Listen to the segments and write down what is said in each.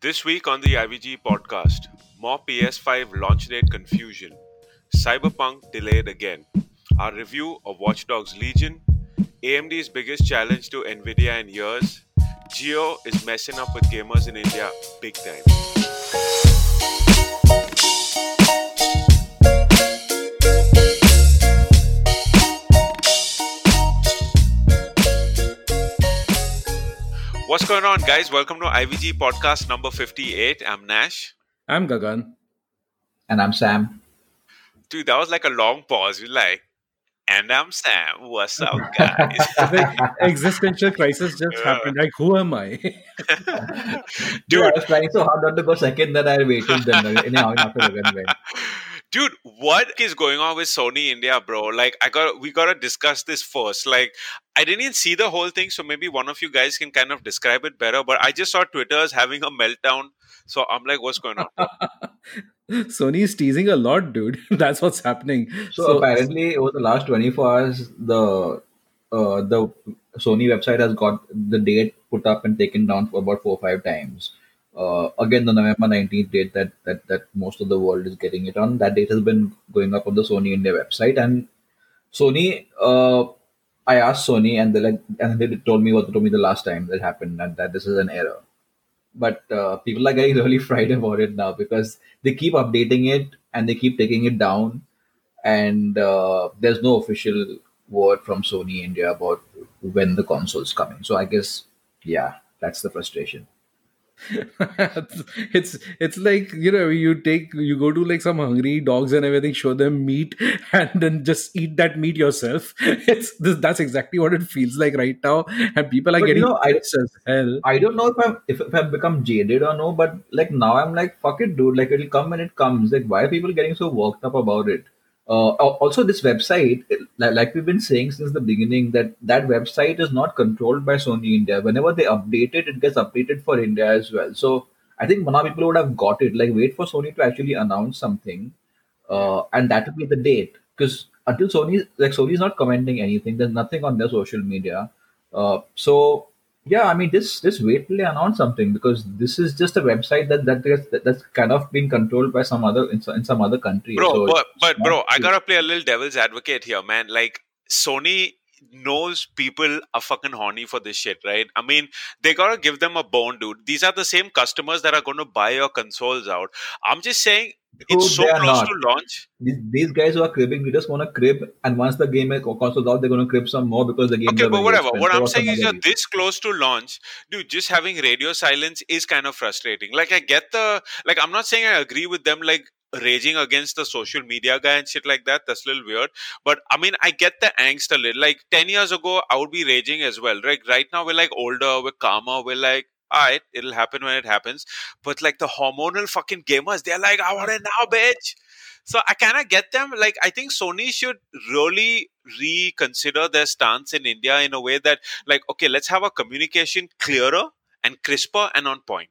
This week on the IVG podcast, more PS5 launch date confusion, Cyberpunk delayed again, our review of Watch Dogs Legion, AMD's biggest challenge to Nvidia in years, Jio is messing up with gamers in India big time. What's going on, guys? Welcome to IVG podcast number 58. I'm Nash. I'm Gagan. And I'm Sam. Dude, that was like a long pause. You're like, and I'm Sam. What's up, guys? the existential crisis just Yeah. happened. Like, who am I? Dude, dude, I was trying so hard not to go second that I waited then. Anyhow, after the went. Dude, what is going on with Sony India, bro? Like, I got we gotta discuss this first. Like, I didn't even see the whole thing, so maybe one of you guys can kind of describe it better. But I just saw Twitter's having a meltdown, so I'm like, what's going on? Sony is teasing a lot, dude. That's what's happening. So, apparently, over the last 24 hours, the uh, the Sony website has got the date put up and taken down for about four or five times. Uh, again, the November 19th date that, that that most of the world is getting it on, that date has been going up on the Sony India website. And Sony, uh, I asked Sony, and they like, and they told me what they told me the last time that happened, and that this is an error. But uh, people are getting really fried about it now because they keep updating it and they keep taking it down, and uh, there's no official word from Sony India about when the console's coming. So I guess, yeah, that's the frustration. it's it's like you know you take you go to like some hungry dogs and everything show them meat and then just eat that meat yourself it's this that's exactly what it feels like right now and people are But, you know, I- as hell I don't know if I'm if, if I've become jaded or no, but like now I'm like fuck it, dude. Like it'll come when it comes. Like why are people getting so worked up about it? Uh, also, this website, like, we've been saying since the beginning, that that website is not controlled by Sony India. Whenever they update it, it gets updated for India as well. So I think now people would have got it. Like wait for Sony to actually announce something, uh, and that will be the date. Because until Sony, like Sony's not commenting anything. There's nothing on their social media. Uh, so yeah, I mean, just just wait till they announce something because this is just a website that that gets, that, that's kind of being controlled by some other in, some- in some other country. bro So but but bro i gotta play a little devil's advocate here man. Like sony knows people are fucking horny for this shit right? I mean they gotta give them a bone dude. These are the same customers that are going to buy your consoles out. I'm just saying it's so close not. to launch. These, these guys who are cribbing, they just want to crib, and once the game is console's out, they're going to crib some more because the game. okay but whatever. what i'm saying is you're you're this close to launch dude just having radio silence is kind of frustrating. Like i get the like i'm not saying i agree with them like raging against the social media guy and shit like that. That's a little weird. But i mean i get the angst a little. Like 10 years ago i would be raging as well. Right right now we're like older we're calmer we're like all right it'll happen when it happens but like the hormonal fucking gamers they're like i want it now bitch so I kind of get them. Like, I think Sony should really reconsider their stance in India in a way that, like, okay, let's have a communication clearer and crisper and on point.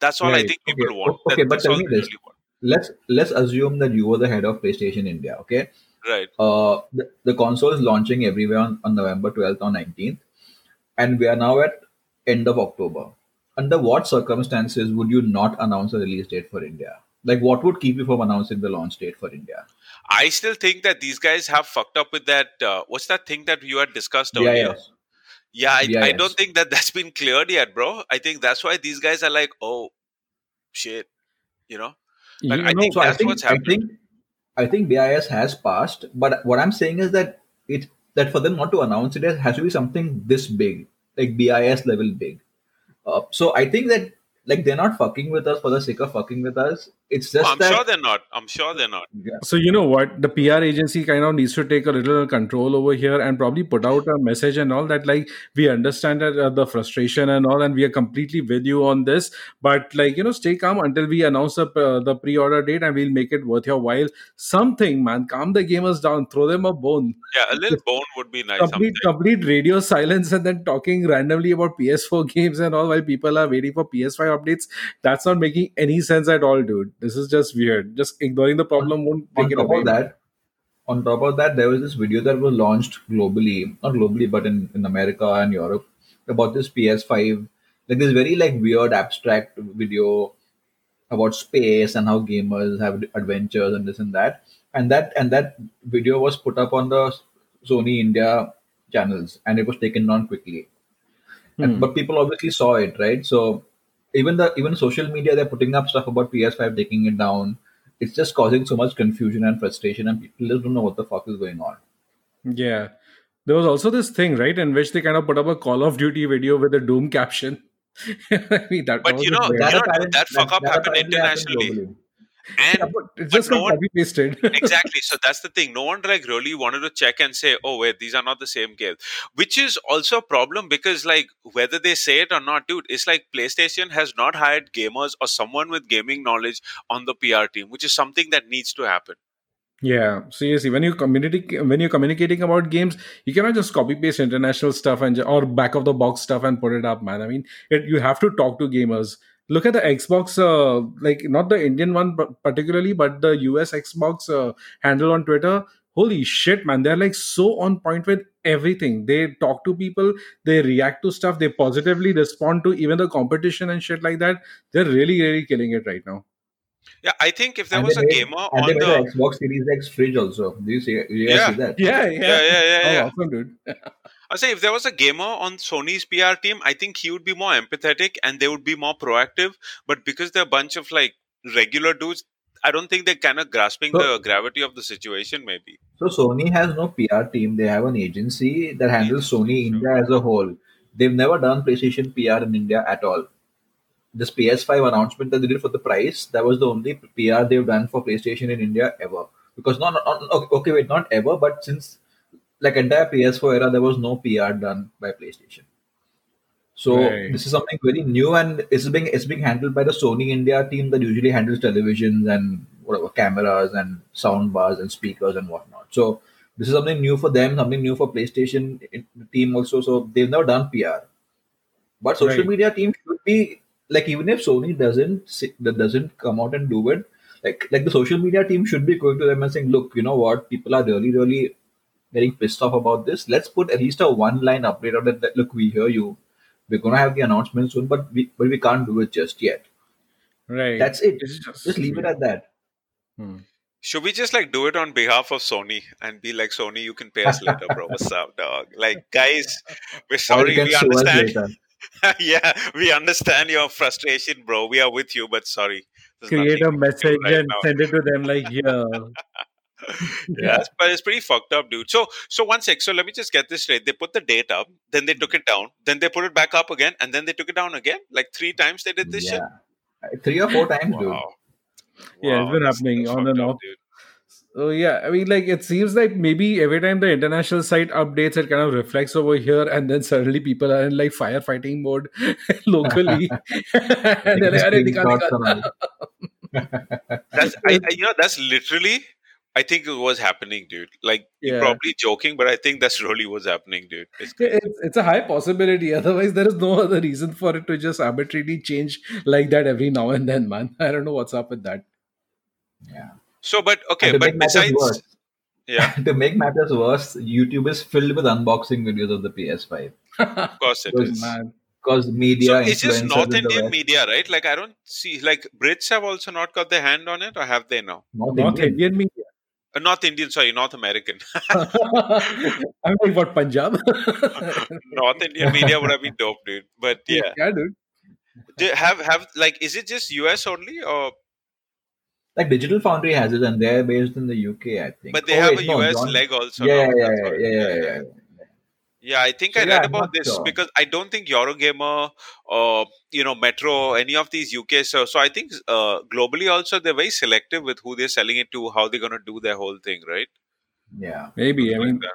That's all I think people Okay. want. Okay, That- but tell me this. really let's let's assume that you were the head of PlayStation India. Okay, Right. uh, the, the console is launching everywhere on, on November 12th or 19th, and we are now at end of October. Under what circumstances would you not announce a release date for India? Like, what would keep you from announcing the launch date for India? I still think that these guys have fucked up with that. Uh, what's that thing that you had discussed earlier? BIS. Yeah, I, I don't think that that's been cleared yet, bro. I think that's why these guys are like, oh, shit. You know? Like, You I know, think So I that's think what's happening. I think BIS has passed, but what I'm saying is that it that for them not to announce it, it has to be something this big, like BIS level big. Uh, so I think that like they're not fucking with us for the sake of fucking with us. It's just Oh, I'm that sure they're not. I'm sure they're not. yeah. So you know what? The PR agency kind of needs to take a little control over here and probably put out a message and all that. Like we understand that, uh, the frustration and all, and we are completely with you on this. But like you know, stay calm until we announce the, uh, the pre-order date, and we'll make it worth your while. Something, man, calm the gamers down, throw them a bone. Yeah, a little bone would be nice. Complete, sometime. complete radio silence, and then talking randomly about PS4 games and all while people are waiting for PS5 updates. That's not making any sense at all, dude. This is just weird. Just ignoring the problem won't on take it top away. of that, on top of that, there was this video that was launched globally, not globally, but in, in America and Europe, about this PS5 like this very like weird abstract video about space and how gamers have adventures and this and that. And that and that video was put up on the Sony India channels and it was taken down quickly. And, Hmm. but people obviously saw it, right? So even the even social media they're putting up stuff about PS5 taking it down. It's just causing so much confusion and frustration, and people just don't know what the fuck is going on. Yeah. There was also this thing, right, in which they kind of put up a Call of Duty video with a Doom caption. I mean, that, that But you know, bit- you know, apparent- that fuck up that happened apparently happened internationally. globally. And Yeah, it's just no one- copy pasted. exactly so that's the thing no one like really wanted to check and say oh wait these are not the same games which is also a problem because like whether they say it or not dude it's like playstation has not hired gamers or someone with gaming knowledge on the pr team which is something that needs to happen Yeah, seriously. When you community when you're communicating about games, you cannot just copy paste international stuff and or back of the box stuff and put it up, man. I mean, it, you have to talk to gamers. Look at the Xbox, uh, like not the Indian one particularly, but the US Xbox uh, handle on Twitter. Holy shit, man! They're like so on point with everything. They talk to people, they react to stuff, they positively respond to even the competition and shit like that. They're really, really killing it right now. yeah i think if there And was they a made- gamer And on the the Xbox Series X fridge also. Do you see? Do you Yeah. see that? Yeah, yeah yeah yeah, Oh, yeah. awesome, dude. I say if there was a gamer on Sony's PR team, I think he would be more empathetic and they would be more proactive. But because they're a bunch of like regular dudes, I don't think they're kind of grasping So- the gravity of the situation. Maybe So Sony has no PR team. They have an agency that handles Agency, Sony sure. India as a whole. They've never done PlayStation PR in India at all. This PS5 announcement that they did for the price, that was the only PR they've done for PlayStation in India ever. Because not, not okay, wait, not ever, but since like entire PS4 era, there was no PR done by PlayStation. So Right. this is something very new, and it's being it's being handled by the Sony India team that usually handles televisions and whatever cameras and sound bars and speakers and whatnot. So this is something new for them, something new for PlayStation team also. So they've never done PR, but social Right. media team should be like even if Sony doesn't doesn't come out and do it, like like the social media team should be going to them and saying, look, you know what, people are really really getting pissed off about this. Let's put at least a one line update on it that look, we hear you. We're gonna have the announcement soon, but we but we can't do it just yet. Right. That's it. Just, Just leave it at that. Hmm. should we just like do it on behalf of Sony and be like Sony, you can pay us later, bro. What's up, dog? Like guys, we're sorry, we understand. yeah, we understand your frustration, bro. We are with you, but sorry. There's Create a nothing we can do message right and now. send it to them like, yeah. yeah, but it's pretty fucked up, dude. So, so one sec. So let me just get this straight. They put the date up, then they took it down, then they put it back up again, and then they took it down again. Like three times they did this yeah. Three or four times, shit. dude. Wow. Yeah, it's been that's- happening that's on fucked and off. dude. So yeah, I mean, like it seems like maybe every time the international site updates, it kind of reflects over here, and then suddenly people are in like firefighting mode locally. and they're like, "Arey, dikha, Screenshots dikha." and all. That's I, I, you know that's literally. I think it was happening, dude. Like you're probably joking, but I think that's really what's happening, dude. It's It's, it's a high possibility. Otherwise, there is no other reason for it to just arbitrarily change like that every now and then, man. I don't know what's up with that. Yeah. so, but okay, but besides, worse, yeah, to make matters worse, YouTube is filled with unboxing videos of the PS5 of course it Those is. man. because media. So it's just North Indian West- media, right? Like I don't see like Brits have also not got their hand on it, or have they now? North North Indian. Indian media. Uh, North Indian, sorry, North American. I'm like, what, Punjab? North Indian media would have been dope, dude. But yeah, yeah, dude. Do have have like is it just US only, or Like Digital Foundry has it, and they're based in the UK, I think. but they Oh, have wait, a no, US John- leg also? Yeah, now, yeah, yeah, yeah, yeah, yeah, yeah. Yeah, I think So, I yeah, read about this sure. because I don't think Eurogamer or you know Metro, any of these UK. So, so I think uh, globally also they're very selective with who they're selling it to, how they're gonna do their whole thing, right? Yeah. Maybe. I mean, that.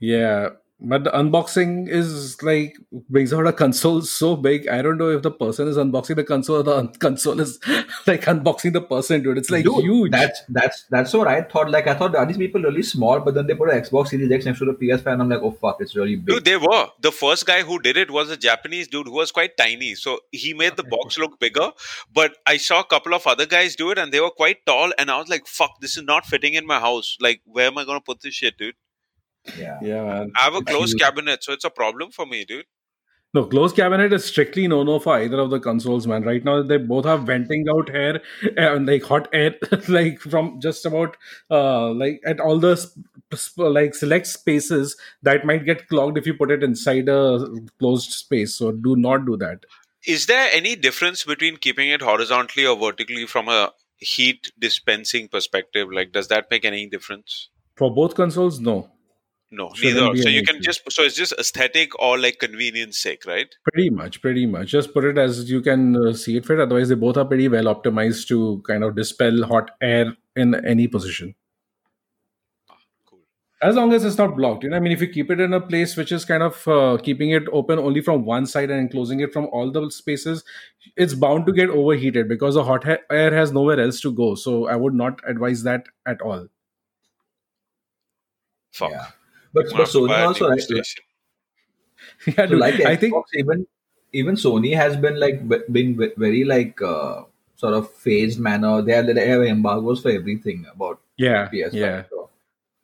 yeah. But the unboxing is like brings out a console so big. I don't know if the person is unboxing the console or the un- console is like unboxing the person, dude. It's like Dude, huge. That's that's that's what I thought. Like I thought, are these people really small? But then they put an Xbox Series X next to the PS5, and I'm like, oh fuck, it's really big. Dude, they were. The first guy who did it was a Japanese dude who was quite tiny. So he made the box look bigger. But I saw a couple of other guys do it and they were quite tall. And I was like, fuck, this is not fitting in my house. Like, where am I going to put this shit, dude? Yeah. yeah, man. I have a closed cabinet. So it's a problem for me, dude. No, closed cabinet is strictly no no for either of the consoles, man. Right now, they both are venting out air and like hot air, like from just about uh like at all the sp- sp- like select spaces that might get clogged if you put it inside a closed space. So do not do that. Is there any difference between keeping it horizontally or vertically from a heat dispensing perspective? Like, does that make any difference? For both consoles, no. No, neither. So you can just so it's just aesthetic or like convenience sake, right? Pretty much, pretty much. Just put it as you can uh, see it fit. Otherwise, they both are pretty well optimized to kind of dispel hot air in any position. Cool. as long as it's not blocked you know i mean if you keep it in a place which is kind of uh, keeping it open only from one side and enclosing it from all the spaces it's bound to get overheated because the hot air has nowhere else to go so i would not advise that at all Fuck. Yeah. But, but Sony also, new like, yeah so dude, like i Xbox, think even even Sony has been like b- being very like uh, sort of phased manner. They have, they have embargoes for everything about yeah PS5. yeah So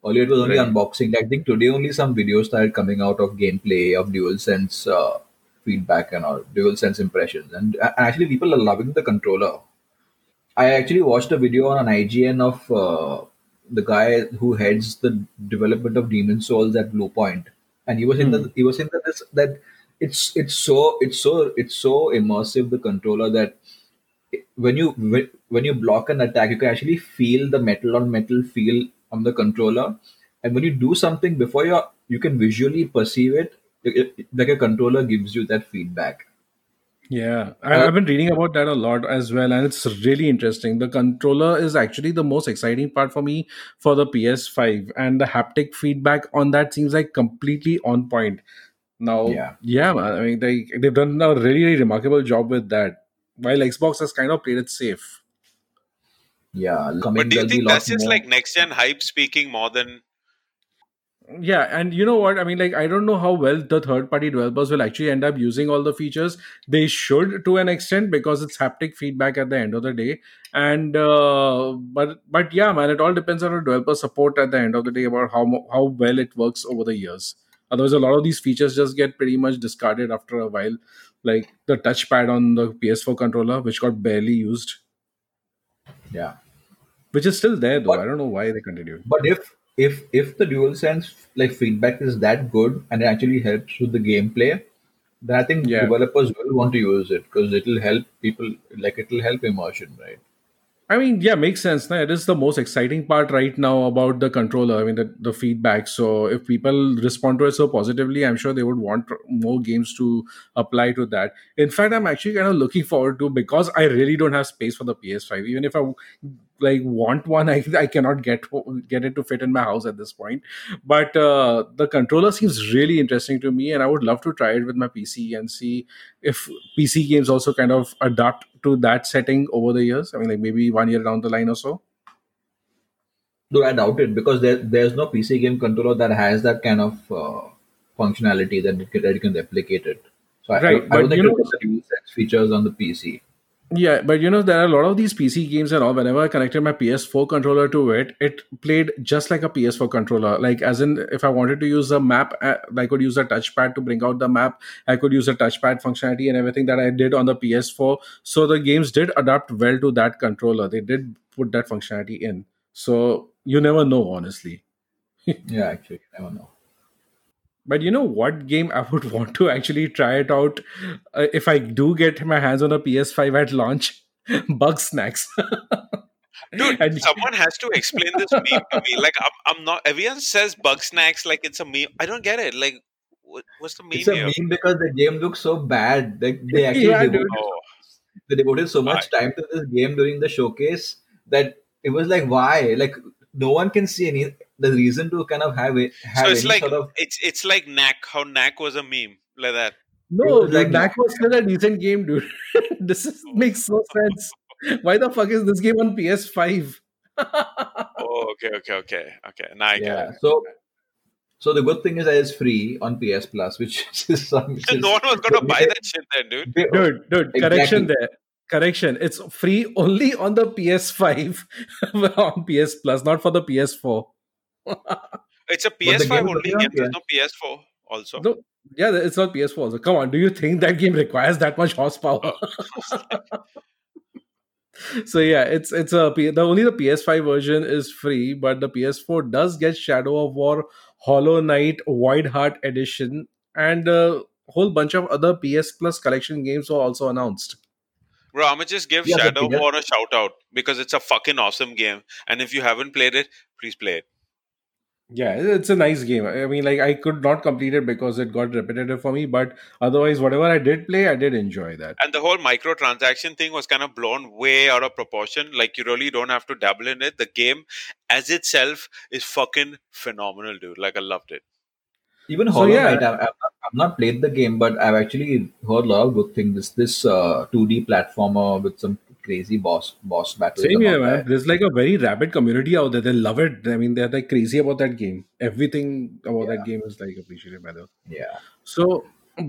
earlier it was only Right. unboxing. I think today only some videos started coming out of gameplay of DualSense uh, feedback and all DualSense impressions. And uh, actually, people are loving the controller. I actually watched a video on an IGN of uh, the guy who heads the development of Demon's Souls at Bluepoint, and he was in Hmm. the he was in that this, that it's it's so it's so it's so immersive the controller that when you when when you block an attack, you can actually feel the metal on metal feel on the controller, and when you do something before you you can visually perceive it, it- it- like a controller gives you that feedback. Yeah, I, Uh, I've been reading about that a lot as well, and it's really interesting. The controller is actually the most exciting part for me for the PS5, and the haptic feedback on that seems like completely on point. Now, yeah, yeah, man, I mean, they, they've done a really, really remarkable job with that, while Xbox has kind of played it safe. yeah. But do you there'll be a think that's just more. like next gen hype speaking more than Yeah, and you know what? I mean, like, I don't know how well the third party developers will actually end up using all the features. They should to an extent because it's haptic feedback at the end of the day. And uh, but but yeah, man, it all depends on the developer support at the end of the day about how how well it works over the years. Otherwise, a lot of these features just get pretty much discarded after a while, like the touchpad on the PS4 controller, which got barely used, Yeah. which is still there though. But I don't know why they continued. but if if if the DualSense like feedback is that good and it actually helps with the gameplay, then I think Yeah. developers will want to use it because it'll help people like it'll help immersion, right? I mean, yeah, makes sense. No? It is the most exciting part right now about the controller. I mean, the, the feedback. So, if people respond to it so positively, I'm sure they would want more games to apply to that. In fact, I'm actually kind of looking forward to because I really don't have space for the PS5. Even if I like want one, I, I cannot get get it to fit in my house at this point. But uh, the controller seems really interesting to me, and I would love to try it with my PC and see if PC games also kind of adapt to that setting over the years. I mean, like maybe one year down the line or so. Though I doubt it because there there's no PC game controller that has that kind of uh, functionality that it can, that can replicate it. So I, I, Right, don't- I don't think know, get features on the PC. Yeah, but you know, there are a lot of these PC games and all. Whenever I connected my PS4 controller to it, it played just like a PS4 controller. Like, as in, if I wanted to use a map, uh, I could use a touchpad to bring out the map. I could use a touchpad functionality and everything that I did on the PS4. So the games did adapt well to that controller. They did put that functionality in. So you never know, honestly. Yeah, actually, I don't know. But you know what game I would want to actually try it out uh, if I do get my hands on a PS5 at launch? Bugsnax. Dude, and someone has to explain this meme to me. Like, I'm, I'm not. Everyone says bugsnax like it's a meme. I don't get it. Like, what, what's the meme It's a here? meme because the game looks so bad. Like they actually yeah, devoted. Oh, they devoted so I, much time to this game during the showcase that it was like why like no one can see any the reason to kind of have it so it's like sort of it's it's like Knack. How Knack was a meme like that. No, like Knack was still a decent game, dude. this is, oh. makes no sense. Why the fuck is this game on PS5? Oh, okay, okay, okay, okay. Now I get it. so so the good thing is that it's free on ps plus which is some which no is one was gonna buy that shit then, dude. dude, dude, correction there. Correction. It's free only on the PS5 on PS Plus, not for the PS4. It's a PS5 only game. There's no PS4 also. No, yeah, it's not PS4. So come on, do you think that game requires that much horsepower? so yeah, it's it's a the only the PS5 version is free, but the PS4 does get Shadow of War, Hollow Knight, Voidheart Edition, and a whole bunch of other PS Plus collection games were also announced. Bro, I'm gonna just give Yeah, Shadow War a shout out because it's a fucking awesome game. And if you haven't played it, please play it. Yeah, it's a nice game. I mean, like I could not complete it because it got repetitive for me, but otherwise, whatever I did play, I did enjoy that. And the whole microtransaction thing was kind of blown way out of proportion. Like you really don't have to dabble in it. The game as itself is fucking phenomenal, dude. Like I loved it. Even So, Hollow yeah. Knight, I've, I've, not, I've not played the game, but I've actually heard a lot of good things. This this uh, 2D platformer with some crazy boss boss battles. Same and here, man. that. There's like a very rabid community out there. They love it. I mean, they're like crazy about that game. Everything about that game is like appreciated by them. Yeah, So,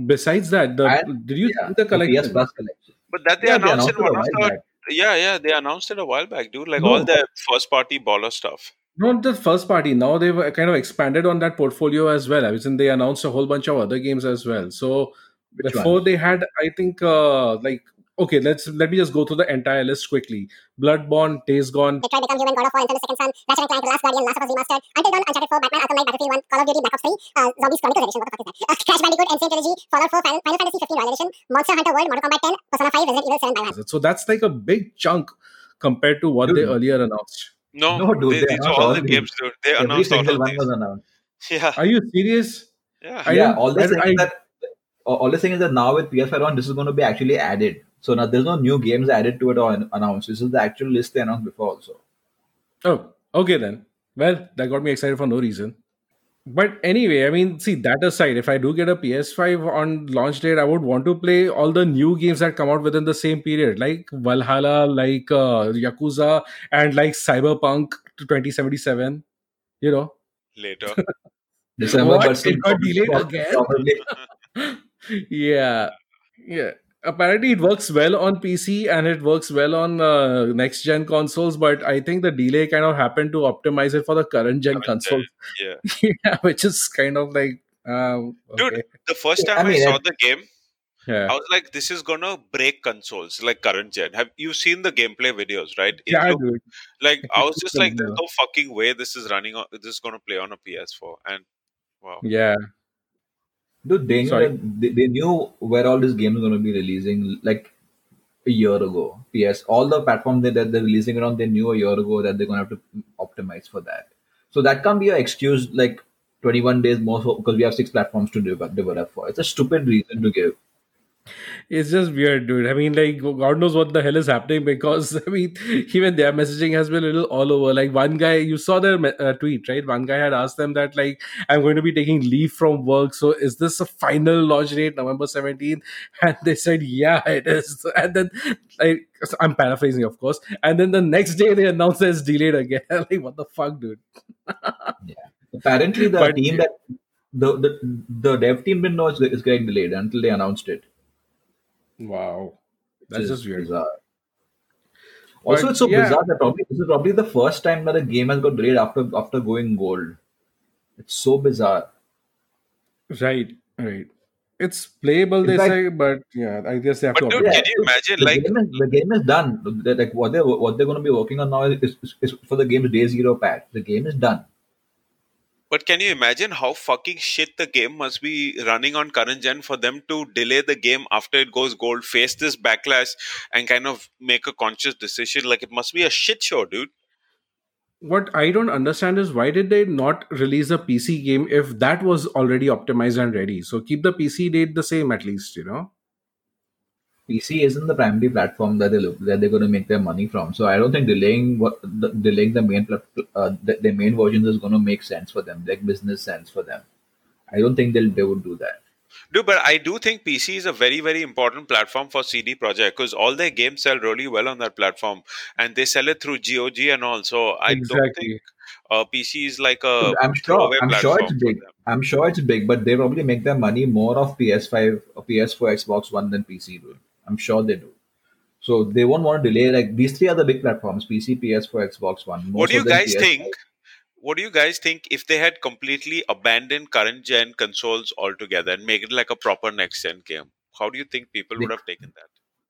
besides that, the And- did you yeah. see the The PS collection? Plus collection. But that they Yeah, they announced announced it a one of while the back. yeah, yeah, they announced it a while back, dude. Like No. all the first party baller stuff. Not the first party. Now they've kind of expanded on that portfolio as well. I was in they announced a whole bunch of other games as well. So Which before ones? they had, I think, uh like okay, let's let me just go through the entire list quickly. Bloodborne, Days Gone, Detroit Become Human, God of War, Until the Second Son, Ratchet and Clank, The Last Guardian, Last of Us Remastered, Until Dawn, Uncharted 4, Batman Arkham Knight, Battlefield 1, Call of Duty, Black Ops 3, uh, Zombies Chronicles Edition, what the fuck is that? Uh, Crash Bandicoot, Insane Trilogy, Fallout 4, Final, Final Fantasy 15 Royal Edition, Monster Hunter World, Mortal Kombat 10, Persona 5, Resident Evil 7 Biohazard. so that's like a big chunk compared to what they earlier announced. No, No, dude, they, they these are announced all all the these. games, dude. They Every announced all single of one these. was announced. Yeah, Are you serious? yeah. I yeah, all they're I- I- that all all they're is that now with PS5 on, this is going to be actually added. So now there's no new games added to it or announced. This is the actual list they announced before also. Oh, okay then. Well, that got me excited for no reason. But anyway, I mean, see that aside, if I do get a PS5 on launch date, I would want to play all the new games that come out within the same period, like Valhalla, like uh, Yakuza, and like Cyberpunk 2077. You know, Later. December, What? but still It got delayed again? yeah, yeah. Apparently, it works well on PC and it works well on uh, next gen consoles, but I think the delay kind of happened to optimize it for the current gen Current gen. consoles. Yeah. yeah, which is kind of like, um, Dude, okay. The first Yeah, time I I, mean, saw it- the game, yeah, I was like, this is gonna break consoles like current gen. Have you seen the gameplay videos, right? It yeah, looked dude. like I was just like, there's no fucking way this is running on this is gonna play on a PS4. And wow. Yeah, Dude, they knew, they, they knew where all these games are going to be releasing like a year ago. PS, all the platforms that, that they're releasing it on, they knew a year ago that they're going to have to optimize for that. So that can't be an excuse like 21 days more because we have six platforms to develop, develop for. It's a stupid reason to give. It's just weird, dude. I mean, like, God knows what the hell is happening because I mean, even their messaging has been a little all over. Like, one guy, you saw their uh, tweet, right? One guy had asked them that, like, I'm going to be taking leave from work, so is this a final launch date, November 17th? And they said, yeah, it is. And then, like, I'm paraphrasing, of course. And then the next day they announced that it's delayed again. like, what the fuck, dude? Apparently, the But- team that the, the the dev team didn't know it's, it's getting delayed until they announced it. Wow, that's is just weird. Bizarre. Also, But, it's so yeah. bizarre that probably this is probably the first time that a game has got delayed after after going gold. It's so bizarre. Right, right. It's playable, In they fact- say, but yeah, I guess they have But to. dude, update can you imagine the like game is, the game is done. The- Like what they what they're going to be working on now is, is, is for the game's day zero patch. The game is done. But can you imagine how fucking shit the game must be running on current gen for them to delay the game after it goes gold, face this backlash, and kind of make a conscious decision? Like it must be a shit show, dude. What I don't understand is why did they not release a PC game if that was already optimized and ready? So keep the PC date the same at least, you know. PC isn't the primary platform that they look that they're going to make their money from. So I don't think delaying what the, delaying the main plat- uh, the, the main versions is going to make sense for them, like business sense for them. I don't think they'll they would do that. Dude, but I do think PC is a very, very important platform for CD Projekt because all their games sell really well on that platform, and they sell it through GOG and all. So I don't think uh, PC is like a I'm sure. I'm sure it's big. I'm sure it's big, but they probably make their money more off PS5, or PS4, Xbox One than PC do. I'm sure they do. So they won't want to delay. Like these three are the big platforms: PC, PS4, Xbox One. What do you guys PS5. think? what do you guys think if they had completely abandoned current gen consoles altogether and make it like a proper next gen game? How do you think people would have taken that?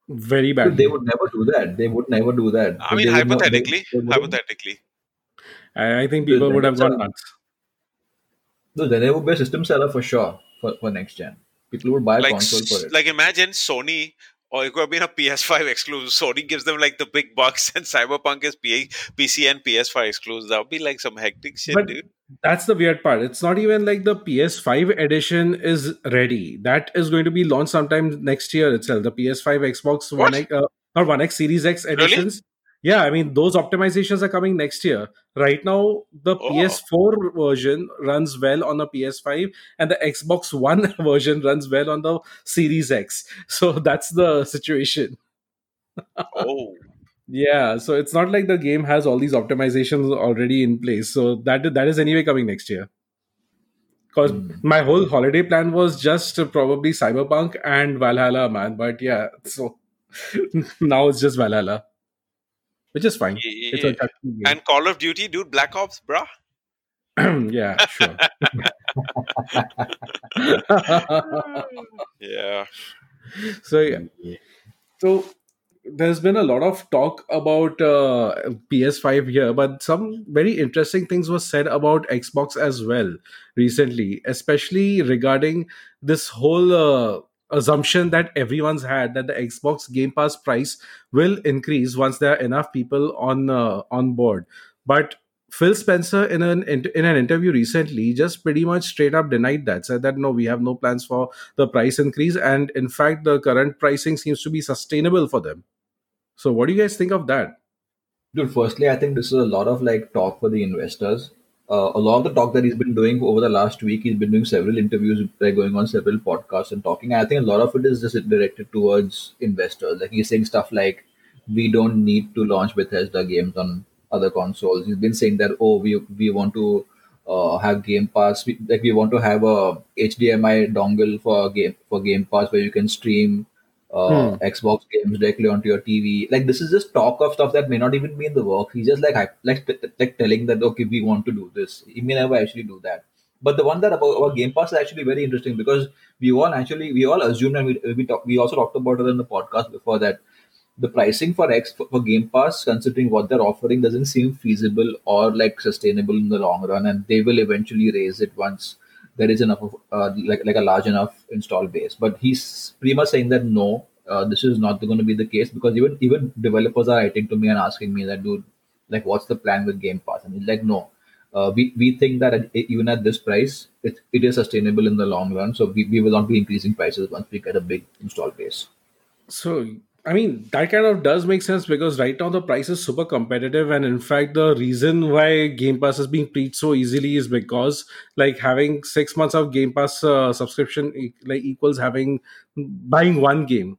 Very bad. they would never do that. They would never do that. I mean, They would not- they- hypothetically, they hypothetically. I, I think Dude, people would have gone nuts. No, then there would be a system seller for sure for, for next gen. People would buy a Like, console for it. like imagine Sony, or it could have been a PS5 exclusive. Sony gives them like the big bucks, and Cyberpunk is P- PC and PS5 exclusive. That would be like some hectic shit, But- dude. That's the weird part. It's not even like the PS5 edition is ready. That is going to be launched sometime next year itself. The PS5, Xbox One X, uh, or One X Series X Really? Yeah, I mean those optimizations are coming next year. Right now, the Oh. PS4 version runs well on the PS5, and the Xbox One version runs well on the Series X. So that's the situation. Oh, Yeah, so it's not like the game has all these optimizations already in place. So that that is anyway coming next year. Because Hmm. my whole holiday plan was just probably Cyberpunk and Valhalla, man. But yeah, so now it's just Valhalla, which is fine. It's yeah. and Call of Duty, dude, Black Ops, bruh. yeah, sure. Yeah. so yeah, So there's been a lot of talk about uh, PS5 here, but some very interesting things were said about Xbox as well recently, especially regarding this whole uh, assumption that everyone's had that the Xbox Game Pass price will increase once there are enough people on uh, on board. But Phil Spencer in an in an interview recently just pretty much straight up denied that, said that no, we have no plans for the price increase, and in fact, the current pricing seems to be sustainable for them. So, what do you guys think of that? Dude, firstly, I think this is a lot of like talk for the investors. Uh, a lot of the talk that he's been doing over the last week, he's been doing several interviews, like going on several podcasts and talking. I think a lot of it is just directed towards investors. Like he's saying stuff like, "We don't need to launch Bethesda games on other consoles." He's been saying that, "Oh, we we want to uh, have Game Pass. We, like we want to have a HDMI dongle for game for Game Pass where you can stream uh, Xbox games directly onto your TV. Like this is just talk of stuff that may not even be in the work. He's just like like like telling that okay, we want to do this. He may never actually do that. But the one that about, about Game Pass is actually very interesting because we all actually we all assumed and we we, talk, we also talked about it in the podcast before that the pricing for X for, for Game Pass, considering what they're offering, doesn't seem feasible or like sustainable in the long run, and they will eventually raise it once there is enough of uh, like like a large enough install base. But he's pretty much saying that no, uh, this is not going to be the case because even even developers are writing to me and asking me that dude, like what's the plan with Game Pass? And he's like, no, uh, we we think that at, even at this price, it, it is sustainable in the long run. So we, we will not be increasing prices once we get a big install base. So, I mean, that kind of does make sense because right now the price is super competitive. And in fact, the reason why Game Pass is being preached so easily is because, like, having six months of Game Pass uh, subscription like equals having buying one game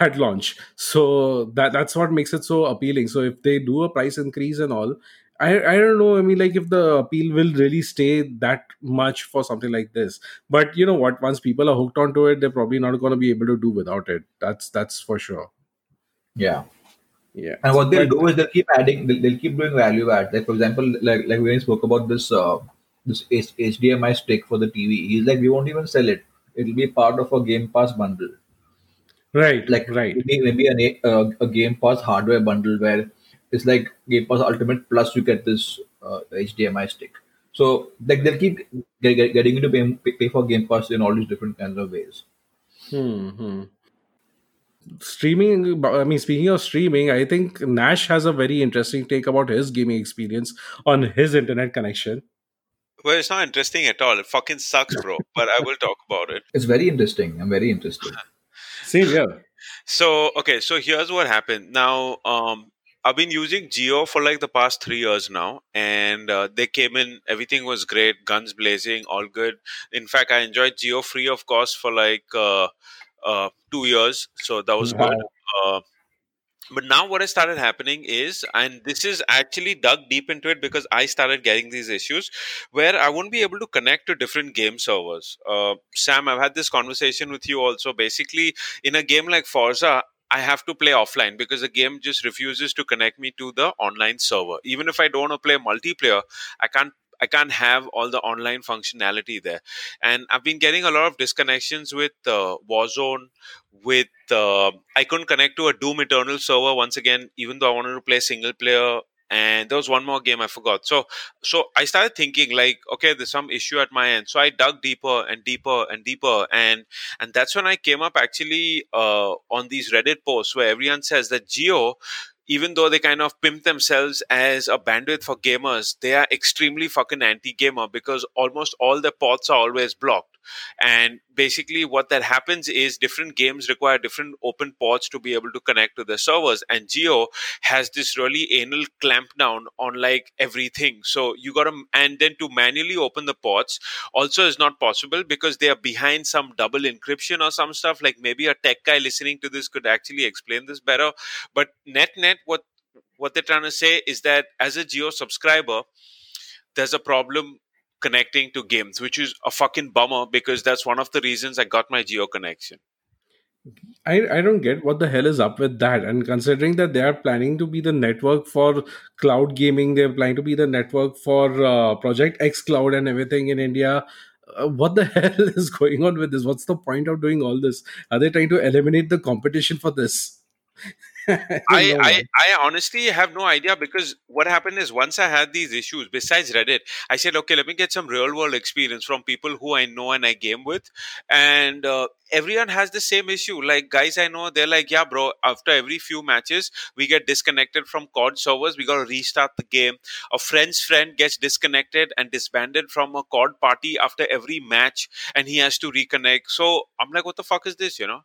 at launch. So that that's what makes it so appealing. So if they do a price increase and all, I I don't know. I mean, like if the appeal will really stay that much for something like this. But you know what? Once people are hooked onto it, they're probably not going to be able to do without it. That's that's for sure. Yeah. Yeah. And what they'll But- do is they'll keep adding, they'll, they'll keep doing value add. Like for example, like like we spoke about this uh, this H- HDMI stick for the TV, he's like, we won't even sell it. It'll be part of a Game Pass bundle. Right. Like right. maybe maybe an, a, uh, a Game Pass hardware bundle where it's like Game Pass Ultimate plus you get this uh, HDMI stick. So like they'll keep get, get, getting you to pay, pay pay for Game Pass in all these different kinds of ways. Hmm. Streaming. I mean, speaking of streaming, I think Nash has a very interesting take about his gaming experience on his internet connection. Well, it's not interesting at all. It fucking sucks, bro. but I will talk about it. It's very interesting. I'm very interested. Same here. So, okay, so here's what happened. Now, um, I've been using Jio for like the past three years now, and uh, they came in. Everything was great, guns blazing, all good. In fact, I enjoyed Jio free of cost for like uh, uh, two years, so that was good. Uh, but now what has started happening is and this is actually dug deep into it because i started getting these issues where i won't be able to connect to different game servers uh, sam i've had this conversation with you also basically in a game like forza I have to play offline because the game just refuses to connect me to the online server. Even if I don't want to play multiplayer, I can't I can't have all the online functionality there. And I've been getting a lot of disconnections with uh, Warzone. With uh, I couldn't connect to a Doom Eternal server once again, even though I wanted to play single player and there was one more game i forgot so so i started thinking like okay there's some issue at my end so i dug deeper and deeper and deeper and and that's when i came up actually uh, on these reddit posts where everyone says that Jio even though they kind of pimp themselves as a bandwidth for gamers, they are extremely fucking anti-gamer because almost all the ports are always blocked. And basically, what that happens is different games require different open ports to be able to connect to the servers. And Jio has this really anal clamp down on like everything. So you got to, and then to manually open the ports also is not possible because they are behind some double encryption or some stuff. Like maybe a tech guy listening to this could actually explain this better. But net net, what what they're trying to say is that as a jio subscriber, there's a problem connecting to games, which is a fucking bummer because that's one of the reasons I got my jio connection. I, I don't get what the hell is up with that. And considering that they are planning to be the network for cloud gaming, they're planning to be the network for uh, Project xCloud and everything in India. Uh, what the hell is going on with this? What's the point of doing all this? Are they trying to eliminate the competition for this? I, I, know, I, man. I honestly have no idea because what happened is once I had these issues, besides Reddit, I said, okay, let me get some real world experience from people who I know and I game with. And uh, everyone has the same issue. Like, guys I know, they're like, yeah, bro, after every few matches, we get disconnected from COD servers. We got to restart the game. A friend's friend gets disconnected and disbanded from a COD party after every match and he has to reconnect. So I'm like, what the fuck is this, you know?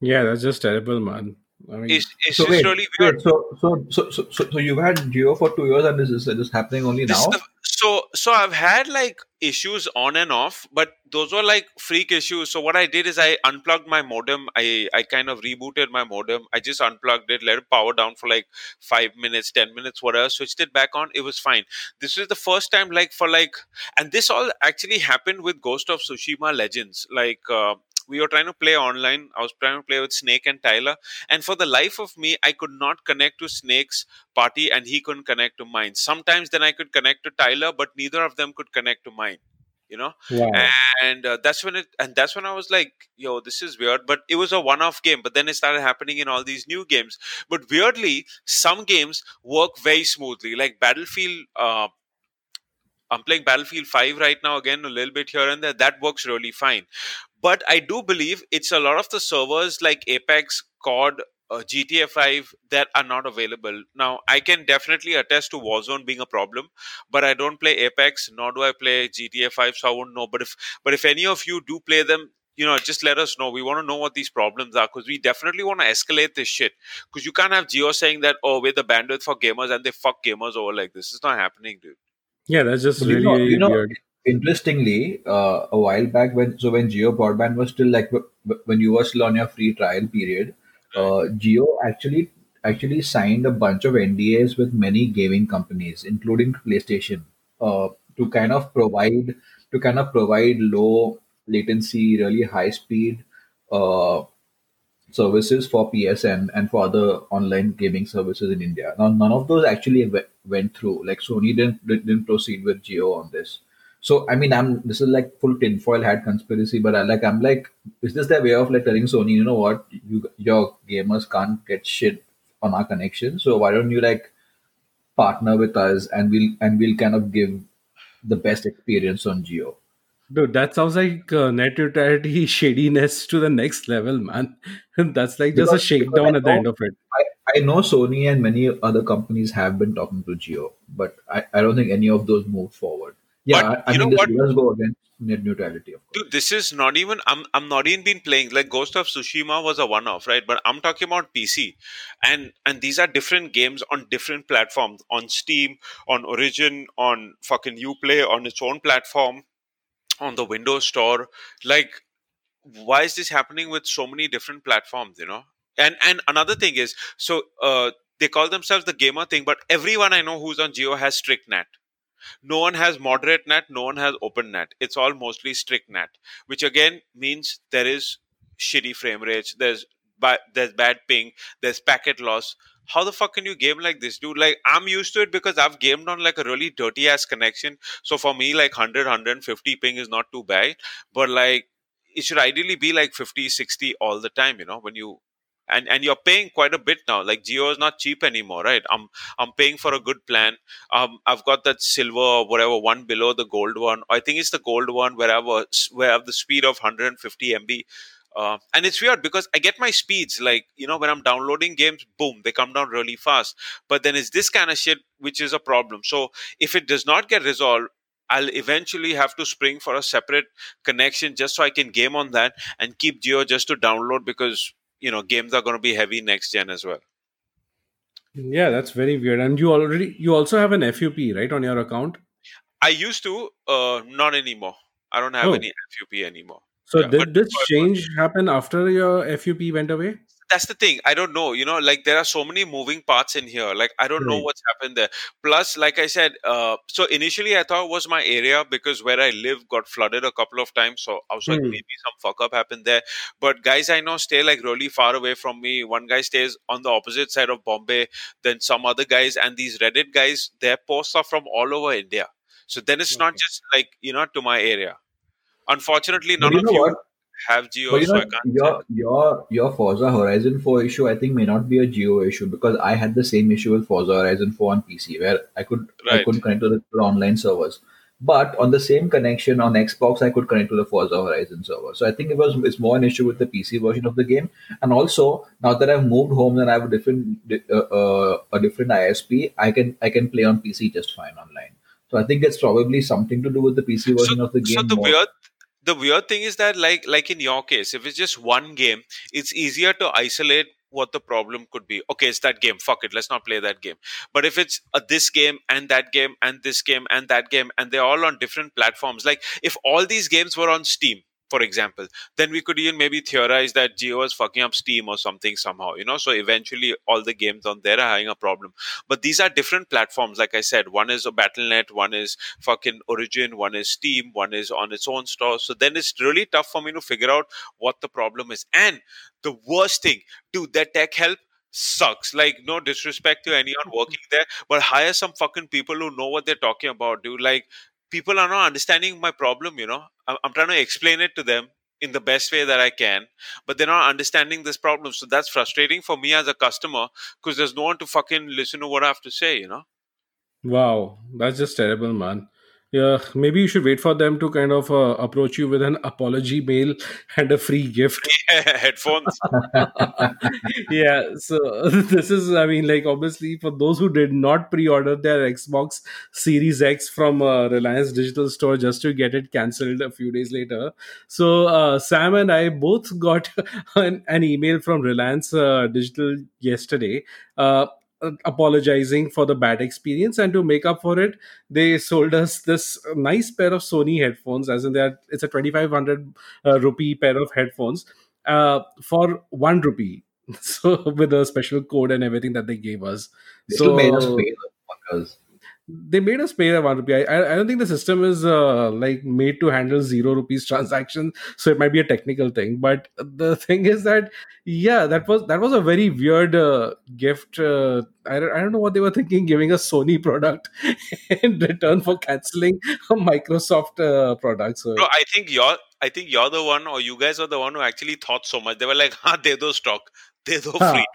yeah, that's just terrible, man. I mean, It's, it's So just wait, really weird. so, so so so so you've had Jio for two years and this is this happening only This now? the, so so I've had like issues on and off, but those were like freak issues. So what I did is I unplugged my modem. I I kind of rebooted my modem. I just unplugged it, let it power down for like five minutes, ten minutes, whatever. Switched it back on. It was fine. This is the first time, like for like, and this all actually happened with Ghost of Tsushima Legends. Like. Uh, we were trying to play online. I was trying to play with Snake and Tyler, and for the life of me, I could not connect to Snake's party, and he couldn't connect to mine. Sometimes then I could connect to Tyler, but neither of them could connect to mine. You know, wow. and uh, that's when it and that's when i was like yo this is weird but it was a one off game but then it started happening in all these new games but weirdly some games work very smoothly like battlefield uh, i'm playing battlefield 5 right now again a little bit here and there that works really fine but i do believe it's a lot of the servers like apex cod uh, GTA 5 that are not available. Now, I can definitely attest to Warzone being a problem, but I don't play Apex, nor do I play GTA 5, so I won't know. But if but if any of you do play them, you know, just let us know. We want to know what these problems are because we definitely want to escalate this shit. Because you can't have Jio saying that, oh, we're the bandwidth for gamers and they fuck gamers over like this. It's not happening, dude. Yeah, that's just But you really, know, you know, weird. interestingly, uh, a while back when so when Jio broadband was still like when you were still on your free trial period, uh, Jio actually actually signed a bunch of NDAs with many gaming companies, including PlayStation, uh, to kind of provide to kind of provide low latency, really high speed uh, services for PSN and for other online gaming services in India. Now, none of those actually went through. Like Sony didn't didn't proceed with Jio on this. So I mean, I'm this is like full tinfoil hat conspiracy, but I like I'm like, is this their way of like telling Sony, you know what, you your gamers can't get shit on our connection, so why don't you like partner with us and we'll and we'll kind of give the best experience on Jio. Dude, that sounds like uh, net neutrality shadiness to the next level, man. That's like just a Because- because shakedown at the end of it. I, I know Sony and many other companies have been talking to Jio, but I, I don't think any of those moved forward. Yeah, But I, I you mean, know this what? does go against net neutrality, of course. Dude, this is not even. I'm. I'm not even been playing. Like Ghost of Tsushima was a one-off, right? But I'm talking about PC, and and these are different games on different platforms. On Steam, on Origin, on fucking UPlay, on its own platform, on the Windows Store. Like, why is this happening with so many different platforms? You know. And and another thing is, so uh, they call themselves the gamer thing, but everyone I know who's on Jio has strict NAT no one has moderate net no one has open net it's all mostly strict net which again means there is shitty frame rates there's there's bad ping there's packet loss how the fuck can you game like this, dude? Like, I'm used to it because I've gamed on like a really dirty ass connection. So for me, like 100, 150 ping is not too bad. But like, it should ideally be like 50, 60 all the time, you know, when you. And, and you're paying quite a bit now. Like jio is not cheap anymore, right? I'm I'm paying for a good plan. Um, I've got that silver or whatever one below the gold one. I think it's the gold one where I a, where I have the speed of 150 MB uh, and it's weird because I get my speeds like you know when I'm downloading games, boom, they come down really fast. But then it's this kind of shit which is a problem. So if it does not get resolved, I'll eventually have to spring for a separate connection just so I can game on that and keep Jio just to download because you know games are going to be heavy next gen as well. Yeah, that's very weird. And you already you also have an FUP right on your account. I used to, uh, not anymore. I don't have Oh. any FUP anymore. So Yeah, did this change happen after your FUP went away? That's the thing i don't know you know like there are so many moving parts in here like i don't know what's happened there. Plus like i said uh, so initially i thought it was my area because where i live got flooded a couple of times so i was like Hmm. maybe some fuck up happened there. But guys i know stay like really far away from me. One guy stays on the opposite side of bombay then some other guys and these reddit guys their posts are from all over india. So then it's not just like you know to my area. Unfortunately none you of you what? Have jio But you so i know, can't your your your Forza Horizon 4 issue, I think, may not be a Jio issue because I had the same issue with Forza Horizon 4 on PC, where I could I couldn't connect to the, to the online servers. But on the same connection on Xbox, I could connect to the Forza Horizon server. So I think it was it's more an issue with the PC version of the game. And also, now that I've moved home and I have a different uh, uh, a different ISP, I can I can play on PC just fine online. So I think it's probably something to do with the PC version of the game. so the more. weird the weird thing is that like like in your case if it's just one game it's easier to isolate what the problem could be. Okay it's that game. Fuck it. Let's not play that game. But if it's uh, this game and that game and this game and that game and they're all on different platforms like if all these games were on steam for example then we could even maybe theorize that jio is fucking up steam or something somehow you know? So eventually all the games on there are having a problem. But these are different platforms like i said. One is a battle.net one is fucking origin one is steam one is on its own store. So then it's really tough for me to figure out what the problem is. And the worst thing dude that tech help sucks. Like no disrespect to anyone working there but hire some fucking people who know what they're talking about dude. Like people are not understanding my problem you know. I'm, trying to explain it to them in the best way that i can but they're not understanding this problem. So that's frustrating for me as a customer because there's no one to fucking listen to what i have to say you know? Wow, that's just terrible, man. Yeah, maybe you should wait for them to kind of uh, approach you with an apology mail and a free gift. headphones yeah, so this is, I mean, like, obviously, for those who did not pre order their Xbox Series X from uh, Reliance Digital Store just to get it cancelled a few days later. So, uh, Sam and I both got an, an email from Reliance uh, Digital yesterday. Uh, apologizing for the bad experience and to make up for it they sold us this nice pair of sony headphones as in that it's a 2500 uh, rupee pair of headphones uh, for one rupee so with a special code and everything that they gave us They so made us pay. They made us pay a one rupee. I, I don't think the system is uh, like made to handle zero rupees transaction, so it might be a technical thing. But the thing is that yeah, that was that was a very weird uh, gift. Uh, I don't, I don't know what they were thinking, giving a Sony product in return for canceling a Microsoft uh, product. So No, I think you're. I think you're the one, or you guys are the one who actually thought so much. They were like, "Ha, de do stock, they're so free.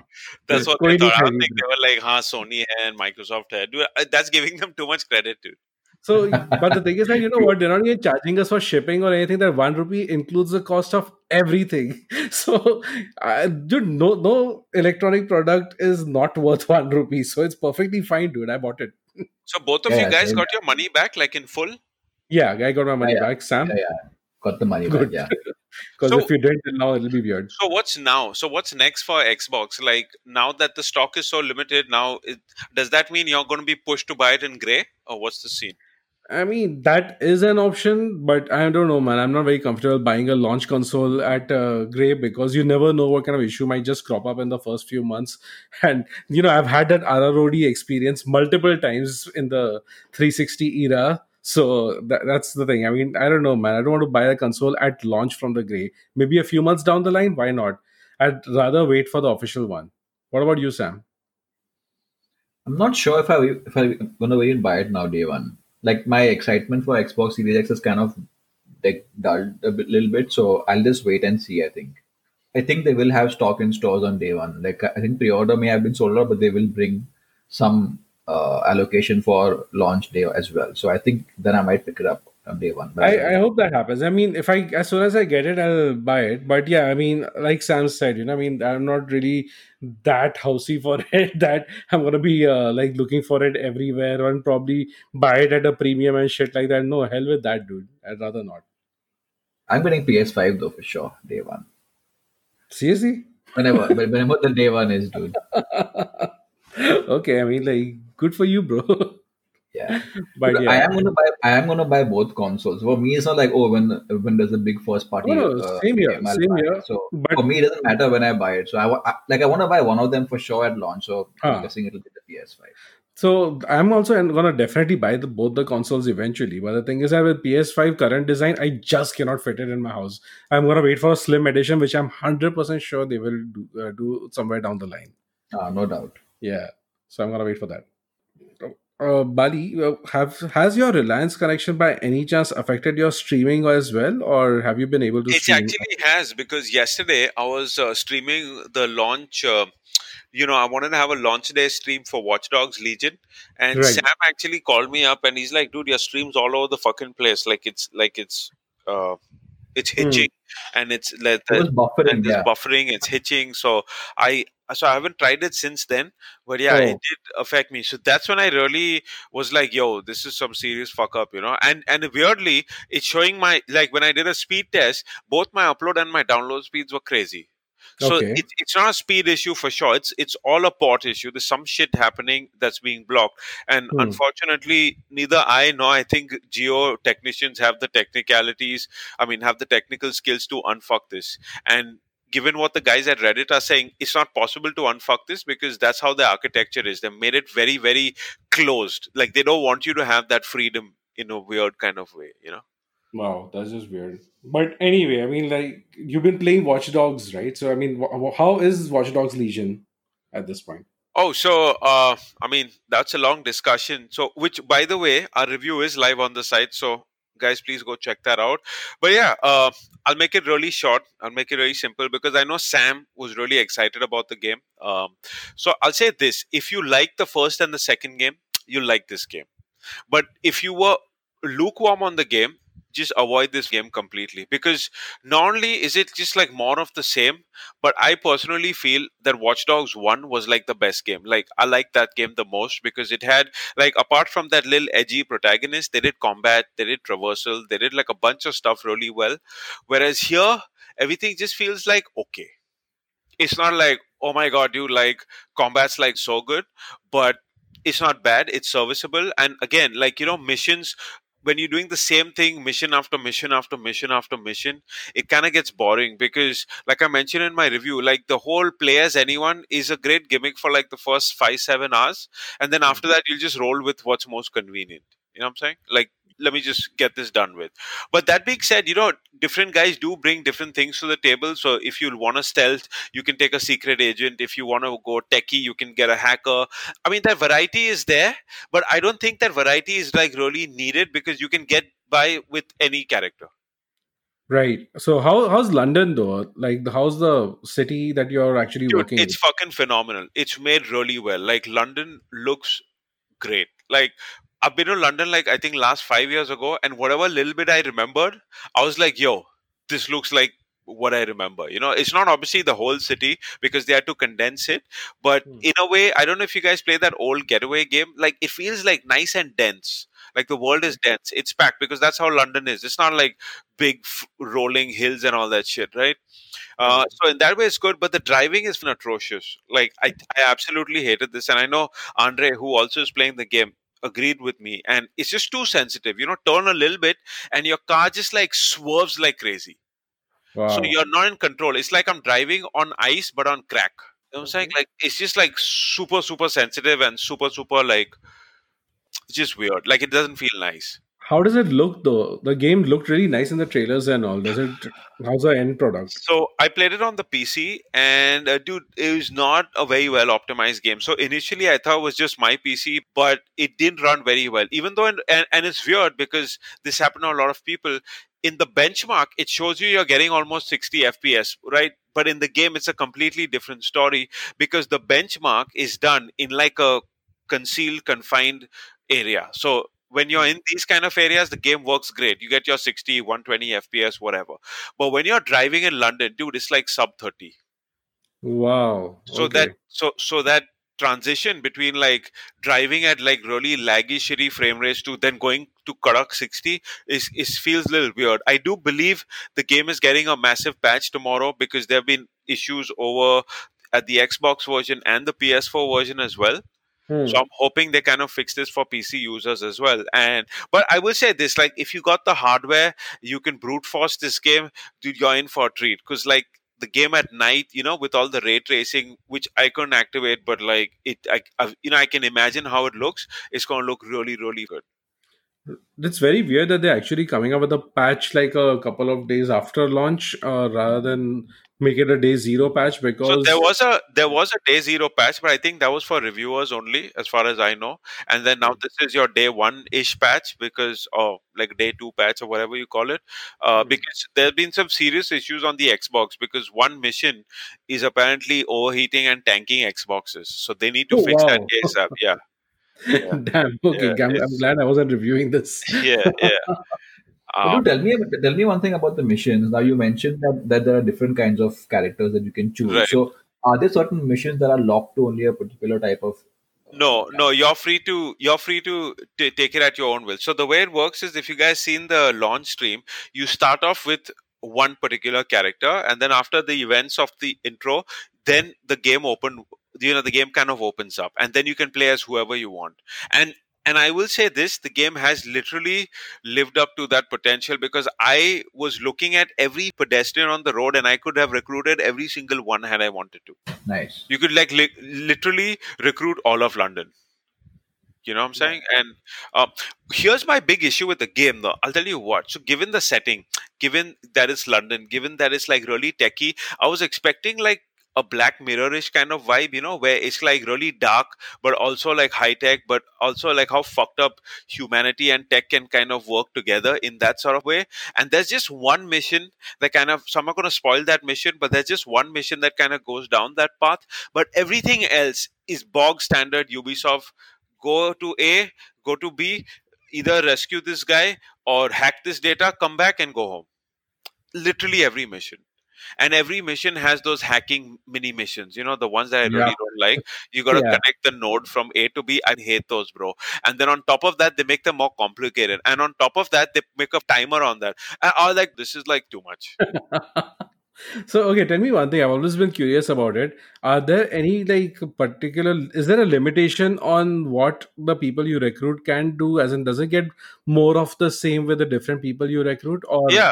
That's what they thought. I don't think they were like, "Huh, Sony and Microsoft." Had. Dude, uh, that's giving them too much credit, dude. So, but the thing is that you know what? They're not even charging us for shipping or anything. That one rupee includes the cost of everything. So, uh, dude, no, no electronic product is not worth one rupee. So it's perfectly fine, dude. I bought it. So both of yeah, you guys got your money back, like in full. Yeah, I got my money yeah, back. Sam, yeah, yeah. Got the money Good. back, yeah. Because So- if you didn't, then now it'll be weird. So what's now? So what's next for Xbox? Like now that the stock is so limited, now it, does that mean you're going to be pushed to buy it in gray, or what's the scene? I mean, that is an option, but I don't know, man. I'm not very comfortable buying a launch console at uh, Grey because you never know what kind of issue might just crop up in the first few months. And, you know, I've had that RROD experience multiple times in the 360 era. So that, that's the thing. I mean, I don't know, man. I don't want to buy a console at launch from the Grey. Maybe a few months down the line, why not? I'd rather wait for the official one. What about you, Sam? I'm not sure if I if I'm gonna even buy it now day one. Like my excitement for Xbox Series X is kind of like dulled a bit, little bit, so I'll just wait and see. I think. I think they will have stock in stores on day one. Like I think pre-order may have been sold out, but they will bring some uh, allocation for launch day as well. So I think then I might pick it up on day one. I, I hope that happens. I mean, if I as soon as I get it, I'll buy it. But yeah, I mean, like Sam said, you know, I mean, I'm not really that housey for it that I'm gonna be uh, like looking for it everywhere and probably buy it at a premium and shit like that. No, hell with that, dude. I'd rather not. I'm getting PS5 though for sure day one. Seriously? Whenever, but whenever the day one is, dude. okay, I mean, like, good for you, bro. Yeah. but But I am gonna buy. I am gonna buy both consoles. For me, it's not like oh, when when there's a big first party. No, no, uh, same here, same here. So But- for me, it doesn't matter when I buy it. So I, I like I want to buy one of them for sure at launch. So Ah. I'm guessing it'll be the PS5. So I'm also gonna definitely buy the, both the consoles eventually. But the thing is, that with PS5 current design, I just cannot fit it in my house. I'm gonna wait for a slim edition, which I'm hundred percent sure they will do, uh, do somewhere down the line. Uh, no doubt. Yeah, so I'm gonna wait for that. Uh, Bali, uh, have has your Reliance connection by any chance affected your streaming as well, or have you been able to? It stream? actually has because yesterday I was uh, streaming the launch. Uh, you know, I wanted to have a launch day stream for Watch Dogs Legion, and Right. Sam actually called me up and he's like, "Dude, your stream's all over the fucking place. Like it's like it's uh, it's Hmm. hitching, and it's like It buffering. and it's Yeah. buffering, it's hitching. So I so I haven't tried it since then, but yeah, Oh. it did affect me. So that's when I really was like, "Yo, this is some serious fuck up," you know. And and weirdly, it's showing my like when I did a speed test, both my upload and my download speeds were crazy. So Okay. it, it's not a speed issue for sure. It's it's all a port issue. There's some shit happening that's being blocked, and Hmm. unfortunately, neither I nor I think jio technicians have the technicalities. I mean, have the technical skills to unfuck this. And given what the guys at Reddit are saying, it's not possible to unfuck this because that's how the architecture is. They made it very very closed. Like they don't want you to have that freedom in a weird kind of way. You know. Wow, that's just weird. But anyway, I mean, like you've been playing Watch Dogs, right? So I mean, wh- how is Watch Dogs Legion at this point? Oh, so uh, I mean that's a long discussion. So, which by the way, our review is live on the site. So, guys, please go check that out. But yeah, uh, I'll make it really short. I'll make it really simple because I know Sam was really excited about the game. Um, so I'll say this: if you like the first and the second game, you'll like this game. But if you were lukewarm on the game, just avoid this game completely. Because not only is it just like more of the same? But i personally feel that watch dogs 1 was like the best game. Like i like that game the most because it had like apart from that little edgy protagonist they did combat they did traversal they did like a bunch of stuff really well. Whereas here everything just feels like okay. It's not like oh my god dude like combat's like so good but it's not bad it's serviceable. And again like you know missions when you're doing the same thing mission after mission after mission after mission it kind of gets boring because like i mentioned in my review like the whole play as anyone is a great gimmick for like the first five seven hours and then after mm-hmm. that you'll just roll with what's most convenient. You know what i'm saying? Like let me just get this done with. But that being said you know different guys do bring different things to the table. So if you want to stealth you can take a secret agent. If you want to go techie you can get a hacker. I mean that variety is there but i don't think that variety is like really needed because you can get by with any character. Right. So how how's London though? Like, how's the city that you're actually Dude, working it's fucking phenomenal. It's made really well. Like london looks great. Like i've been to london like i think last five years ago and whatever little bit i remembered i was like yo this looks like what i remember you know it's not obviously the whole city because they had to condense it but Hmm. in a way i don't know if you guys play that old getaway game like it feels like nice and dense like the world is dense it's packed because that's how london is it's not like big f- rolling hills and all that shit right uh, so in that way, it's good, but the driving is atrocious. Like I, I absolutely hated this, and I know Andre, who also is playing the game, agreed with me. And it's just too sensitive. You know, turn a little bit, and your car just like swerves like crazy. Wow. So you're not in control. It's like I'm driving on ice, but on crack. You know what I'm saying? Like it's just like super, super sensitive and super, super like it's just weird. Like it doesn't feel nice. How does it look though? The game looked really nice in the trailers and all. Does it? How's the end product? So I played it on the PC, and uh, dude, it was not a very well optimized game. So initially, I thought it was just my PC, but it didn't run very well. Even though, and, and it's weird because this happened to a lot of people. In the benchmark, it shows you you're getting almost 60 FPS, right? But in the game, it's a completely different story because the benchmark is done in like a concealed, confined area. So when you're in these kind of areas the game works great. You get your 60 120 fps whatever. But when you're driving in london dude it's like sub 30 Wow. so okay. that so so that transition between like driving at like really laggy shitty frame rates to then going to Kadak 60 is is feels a little weird. I do believe the game is getting a massive patch tomorrow because there have been issues over at the xbox version and the ps4 version as well Hmm. so I'm hoping they kind of fix this for PC users as well. And but I will say this: like, if you got the hardware, you can brute force this game. Dude, you're in for a treat because like the game at night, you know, with all the ray tracing, which I couldn't activate, but like it, I, I you know, I can imagine how it looks. It's gonna look really, really good. It's very weird that they're actually coming up with a patch like a couple of days after launch, uh, rather than make it a day zero patch. because So there was a there was a day zero patch, but I think that was for reviewers only, as far as I know. And then now this is your day one ish patch because or like day two patch or whatever you call it. Uh, Hmm. because there have been some serious issues on the Xbox because one mission is apparently overheating and tanking Xboxes, so they need to Oh, fix that wow. ASAP. Yeah, yeah, damn. Okay, yeah, I'm, I'm glad I wasn't reviewing this. yeah, yeah. Um, tell me tell me one thing about the missions. Now you mentioned that, that there are different kinds of characters that you can choose. right. So are there certain missions that are locked to only a particular type of No, no, you're free to you're free to t- take it at your own will. So the way it works is if you guys seen the launch stream, you start off with one particular character and then after the events of the intro, then the game open you know the game kind of opens up and then you can play as whoever you want. And and I will say this, the game has literally lived up to that potential because I was looking at every pedestrian on the road and I could have recruited every single one had I wanted to. Nice. You could like li- literally recruit all of London. You know what I'm saying? And uh, here's my big issue with the game, though. I'll tell you what. So, given the setting, given that it's London, given that it's like really techie, I was expecting like a Black Mirror-ish kind of vibe, you know, where it's like really dark, but also like high tech, but also like how fucked up humanity and tech can kind of work together in that sort of way. And there's just one mission that kind of, so I'm not going to spoil that mission, but there's just one mission that kind of goes down that path. But everything else is bog standard Ubisoft. Go to A, go to B, either rescue this guy or hack this data, come back and go home. Literally every mission. And every mission has those hacking mini missions, you know, the ones that I really Yeah. don't like. You got to Yeah. connect the node from A to B. I hate those, bro. And then on top of that, they make them more complicated. And on top of that, they make a timer on that. And I was like, this is like too much. so okay, tell me one thing. I've always been curious about it. Are there any like particular? Is there a limitation on what the people you recruit can do? As in, does it get more of the same with the different people you recruit, or Yeah.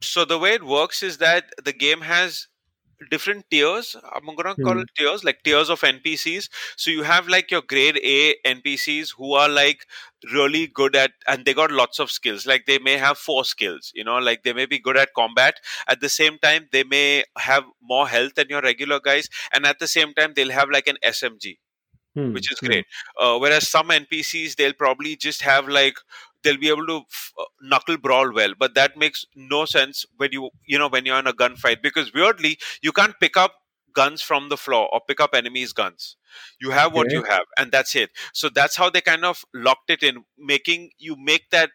Is there enough variety? So the way it works is that the game has different tiers. I'm gonna call Hmm. it tiers, like tiers of NPCs. So you have like your grade A NPCs who are like really good at, and they got lots of skills. Like they may have four skills, you know, like they may be good at combat. At the same time, they may have more health than your regular guys, and at the same time, they'll have like an SMG Hmm, which is hmm. great. Uh, whereas some NPCs, they'll probably just have like they'll be able to f- uh, knuckle brawl well, but that makes no sense when you you know when you're in a gunfight because weirdly you can't pick up guns from the floor or pick up enemies' guns. You have what Okay. you have, and that's it. So that's how they kind of locked it in, making you make that.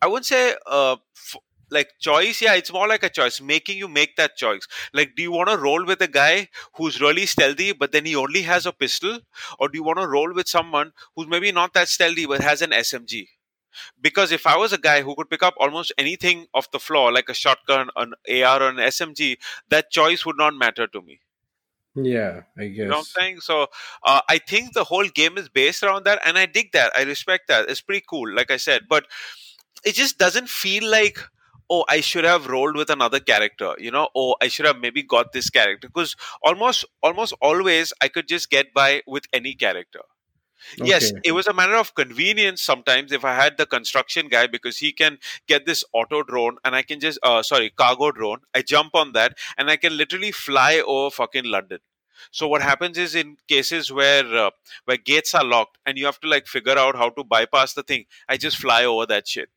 I wouldn't say uh, f- like choice. Yeah, it's more like a choice, making you make that choice. Like, do you want to roll with a guy who's really stealthy, but then he only has a pistol, or do you want to roll with someone who's maybe not that stealthy but has an SMG? Because if I was a guy who could pick up almost anything off the floor, like a shotgun, an AR, or an SMG, that choice would not matter to me. Yeah, I guess. You know what I'm saying? So uh, I think the whole game is based around that, and I dig that. I respect that. It's pretty cool, like I said. But it just doesn't feel like, oh, I should have rolled with another character, you know, or I should have maybe got this character. Because almost, almost always, I could just get by with any character. Yes, it was a matter of convenience sometimes if I had the construction guy because he can get this auto drone and I can just, uh, sorry, cargo drone. I jump on that and I can literally fly over fucking London. So what happens is in cases where uh, where gates are locked and you have to like figure out how to bypass the thing, I just fly over that shit.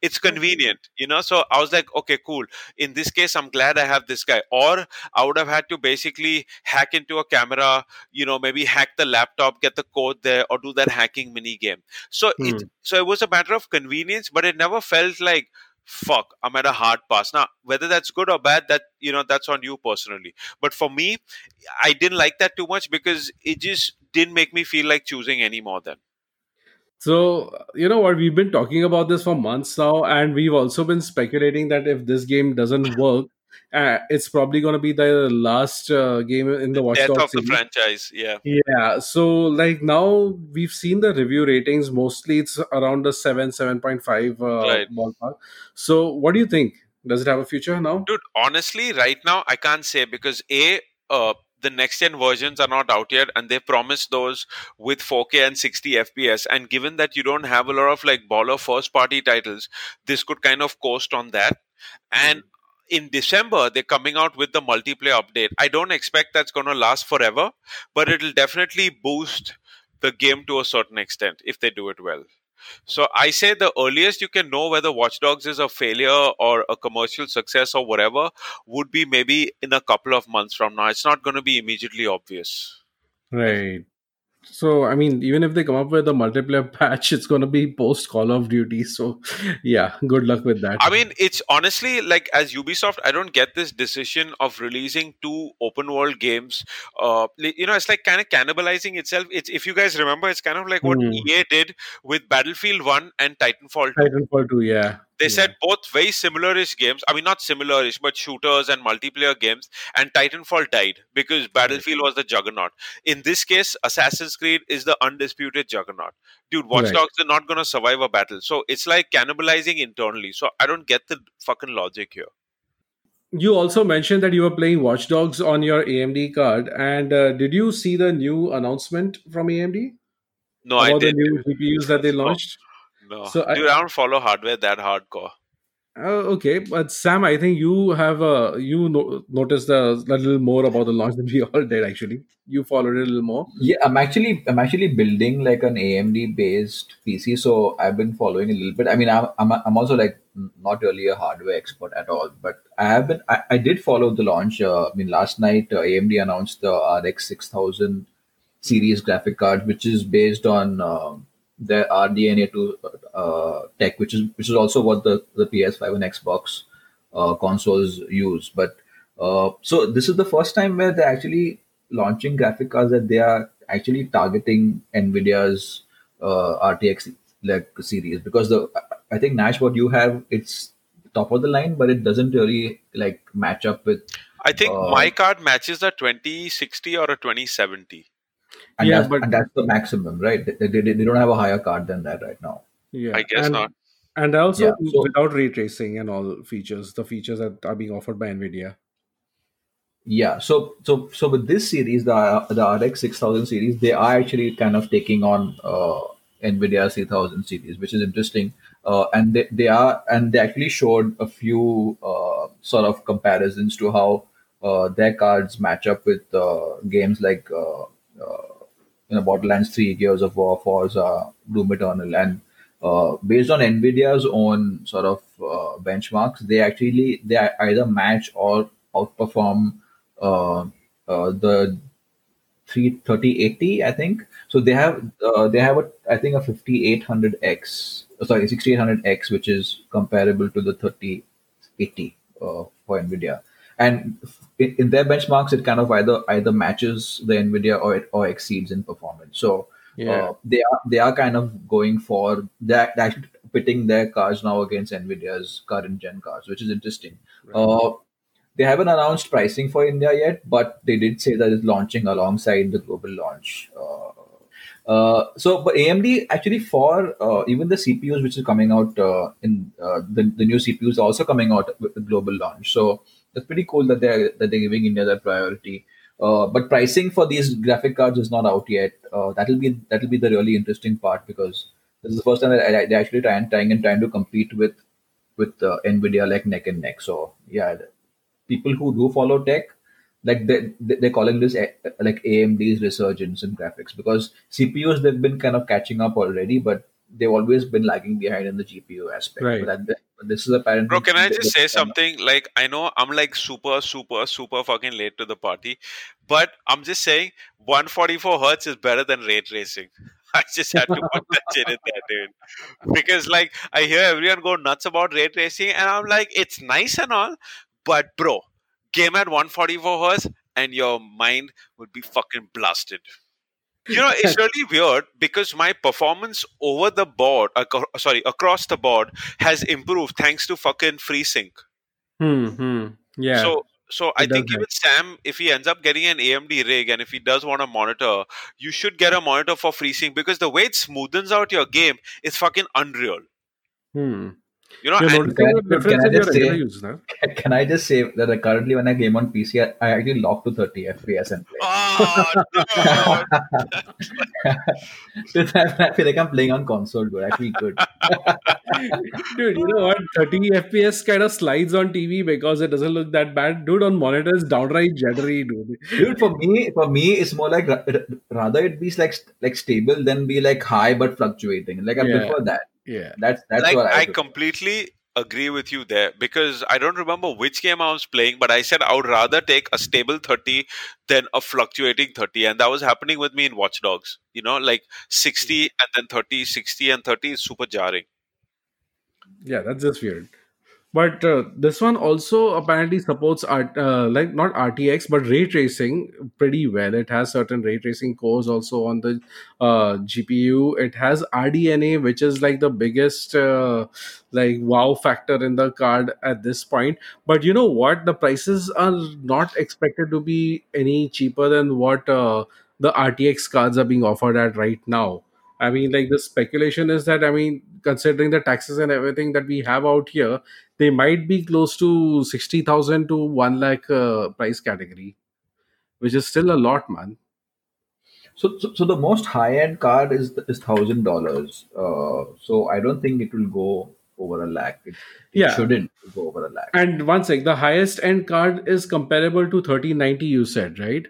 It's convenient, you know. So I was like, okay, cool. In this case, I'm glad I have this guy. Or I would have had to basically hack into a camera, you know, maybe hack the laptop, get the code there, or do that hacking mini game. So it Hmm. so it was a matter of convenience, but it never felt like fuck, I'm at a hard pass. Now, whether that's good or bad, that you know, that's on you personally. But for me, I didn't like that too much because it just didn't make me feel like choosing any more than. So, you know what? We've been talking about this for months now, and we've also been speculating that if this game doesn't work, uh, it's probably going to be the last uh, game in the Watch Death Dogs of the franchise, yeah. Yeah, so like now we've seen the review ratings. Mostly, it's around the seven, seven point five uh, Right. ballpark. So, what do you think? Does it have a future now? Dude, honestly, right now I can't say because A, uh, the next gen versions are not out yet, and they promised those with 4K and 60 FPS. And given that you don't have a lot of like baller first party titles, this could kind of coast on that. Hmm. And in December, they're coming out with the multiplayer update. I don't expect that's going to last forever, but it'll definitely boost the game to a certain extent if they do it well. So I say the earliest you can know whether Watch Dogs is a failure or a commercial success or whatever would be maybe in a couple of months from now. It's not going to be immediately obvious. Right. So, I mean, even if they come up with a multiplayer patch, it's going to be post Call of Duty. So, yeah, good luck with that. I mean, it's honestly like as Ubisoft, I don't get this decision of releasing two open world games. Uh, you know, it's like kind of cannibalizing itself. It's if you guys remember, it's kind of like what Hmm. EA did with Battlefield One and Titanfall 2. Titanfall 2, yeah. They yeah. said both very similar-ish games. I mean, not similar-ish, but shooters and multiplayer games. And Titanfall died because Battlefield was the juggernaut. In this case, Assassin's Creed is the undisputed juggernaut. Dude, Watch Right. Dogs are not going to survive a battle. So it's like cannibalizing internally. So I don't get the fucking logic here. You also mentioned that you were playing Watch Dogs on your AMD card. And uh, did you see the new announcement from AMD No, I about the new GPUs that they launched? No, So I- dude, I don't follow hardware that hardcore. Uh, okay, but Sam, I think you have uh, you no- noticed a, a little more about the launch than we all did. Actually, you followed it a little more. Yeah, I'm actually I'm actually building like an AMD based PC, so I've been following a little bit. I mean, I'm I'm, I'm also like not really a hardware expert at all, but I have been I, I did follow the launch. Uh, I mean, last night uh, AMD announced the RX 6000 series graphic card, which is based on uh, their RDNA 2 uh, tech, which is which is also what the the PS5 and Xbox uh, consoles use. But uh, so this is the first time where they're actually launching graphic cards that they are actually targeting Nvidia's uh, RTX like series because the I think Nash what you have it's top of the line, but it doesn't really like match up with I think Uh, my card matches a 2060 or a 2070. And, Yeah, that's, but- and that's the maximum, right? They, they, they don't have a higher card than that right now. Yeah, I guess and, not. And also Yeah, so- without ray tracing and all features, the features that are being offered by Nvidia. Yeah, so so so with this series, the the RX six thousand series, they are actually kind of taking on uh, Nvidia three thousand series, which is interesting. Uh, and they, they are and they actually showed a few uh, sort of comparisons to how uh, their cards match up with uh, games like uh, uh, you know Borderlands three, Gears of War, Forza, Doom Eternal, and uh, based on Nvidia's own sort of uh, benchmarks, they actually they either match or outperform uh, uh, the 33080 i think. So they have uh, they have a i think a 5800x uh, sorry 6800x which is comparable to the 3080 uh, for nvidia and in, in their benchmarks it kind of either either matches the nvidia or it, or exceeds in performance so Yeah. uh, they are they are kind of going for actually pitting their cars now against nvidia's current gen cars which is interesting uh, they haven't announced pricing for India yet, but they did say that it's launching alongside the global launch. Uh, uh, so, but AMD actually for uh, even the CPUs which is coming out uh, in uh, the, the new CPUs are also coming out with the global launch. So that's pretty cool that they're that they're giving India that priority. Uh, but pricing for these graphic cards is not out yet. Uh, that'll be that'll be the really interesting part because this is the first time that they actually trying trying and trying to compete with with uh, Nvidia like neck and neck. So yeah, people who do follow tech, like they they- they're calling this eh, like AMD's resurgence in graphics because CPUs they've been kind of catching up already, but they've always been lagging behind in the GPU aspect. Right. But, that, but this is apparently. Bro, can I just say something? Like, I know I'm like super, super, super fucking late to the party, but I'm just saying 144 hertz is better than ray tracing. I just had to put that shit in there, dude. Because, like, I hear everyone go nuts about ray tracing, and I'm like, it's nice and all, but bro, game at 144 hertz, and your mind would be fucking blasted. You know, it's really weird because my performance over the board, aco- sorry, across the board, has improved thanks to fucking FreeSync. Hmm. hmm. Yeah. So, so I think even Sam, if he ends up getting an AMD rig and if he does want a monitor, you should get a monitor for FreeSync because the way it smoothens out your game is fucking unreal. hmm. You know, and- Can I- can I just say- use? Can I just say that currently when I game on PC, I, I actually lock to 30 FPS and play. oh. So I feel like I'm playing on console, dude. I feel good. Dude, you know what? 30 FPS kind of slides on TV because it doesn't look that bad. Dude, on monitors, downright jittery, dude. Dude, for me, for me, it's more like ra- ra- rather it be like like stable than be like high but fluctuating. Like I Yeah. prefer that. Yeah. That's that's like what I. I completely agree with you there because I don't remember which game I was playing, but I said I would rather take a stable 30 than a fluctuating 30. And that was happening with me in Watch Dogs. You know, like 60 hmm. and then 30, 60 and 30 is super jarring. Yeah, that's just weird. But uh, this one also apparently supports art, uh, like not RTX but ray tracing pretty well. It has certain ray tracing cores also on the uh, GPU. It has RDNA, which is like the biggest uh, like wow factor in the card at this point. But you know what? The prices are not expected to be any cheaper than what uh, the RTX cards are being offered at right now. I mean, like the speculation is that I mean, considering the taxes and everything that we have out here, they might be close to sixty thousand to one lakh uh, price category, which is still a lot, man. So, so, so the most high end card is is thousand dollars. Uh, so I don't think it will go over a lakh. It, it Yeah. shouldn't go over a lakh. And one sec, the highest end card is comparable to thirty ninety. You said right?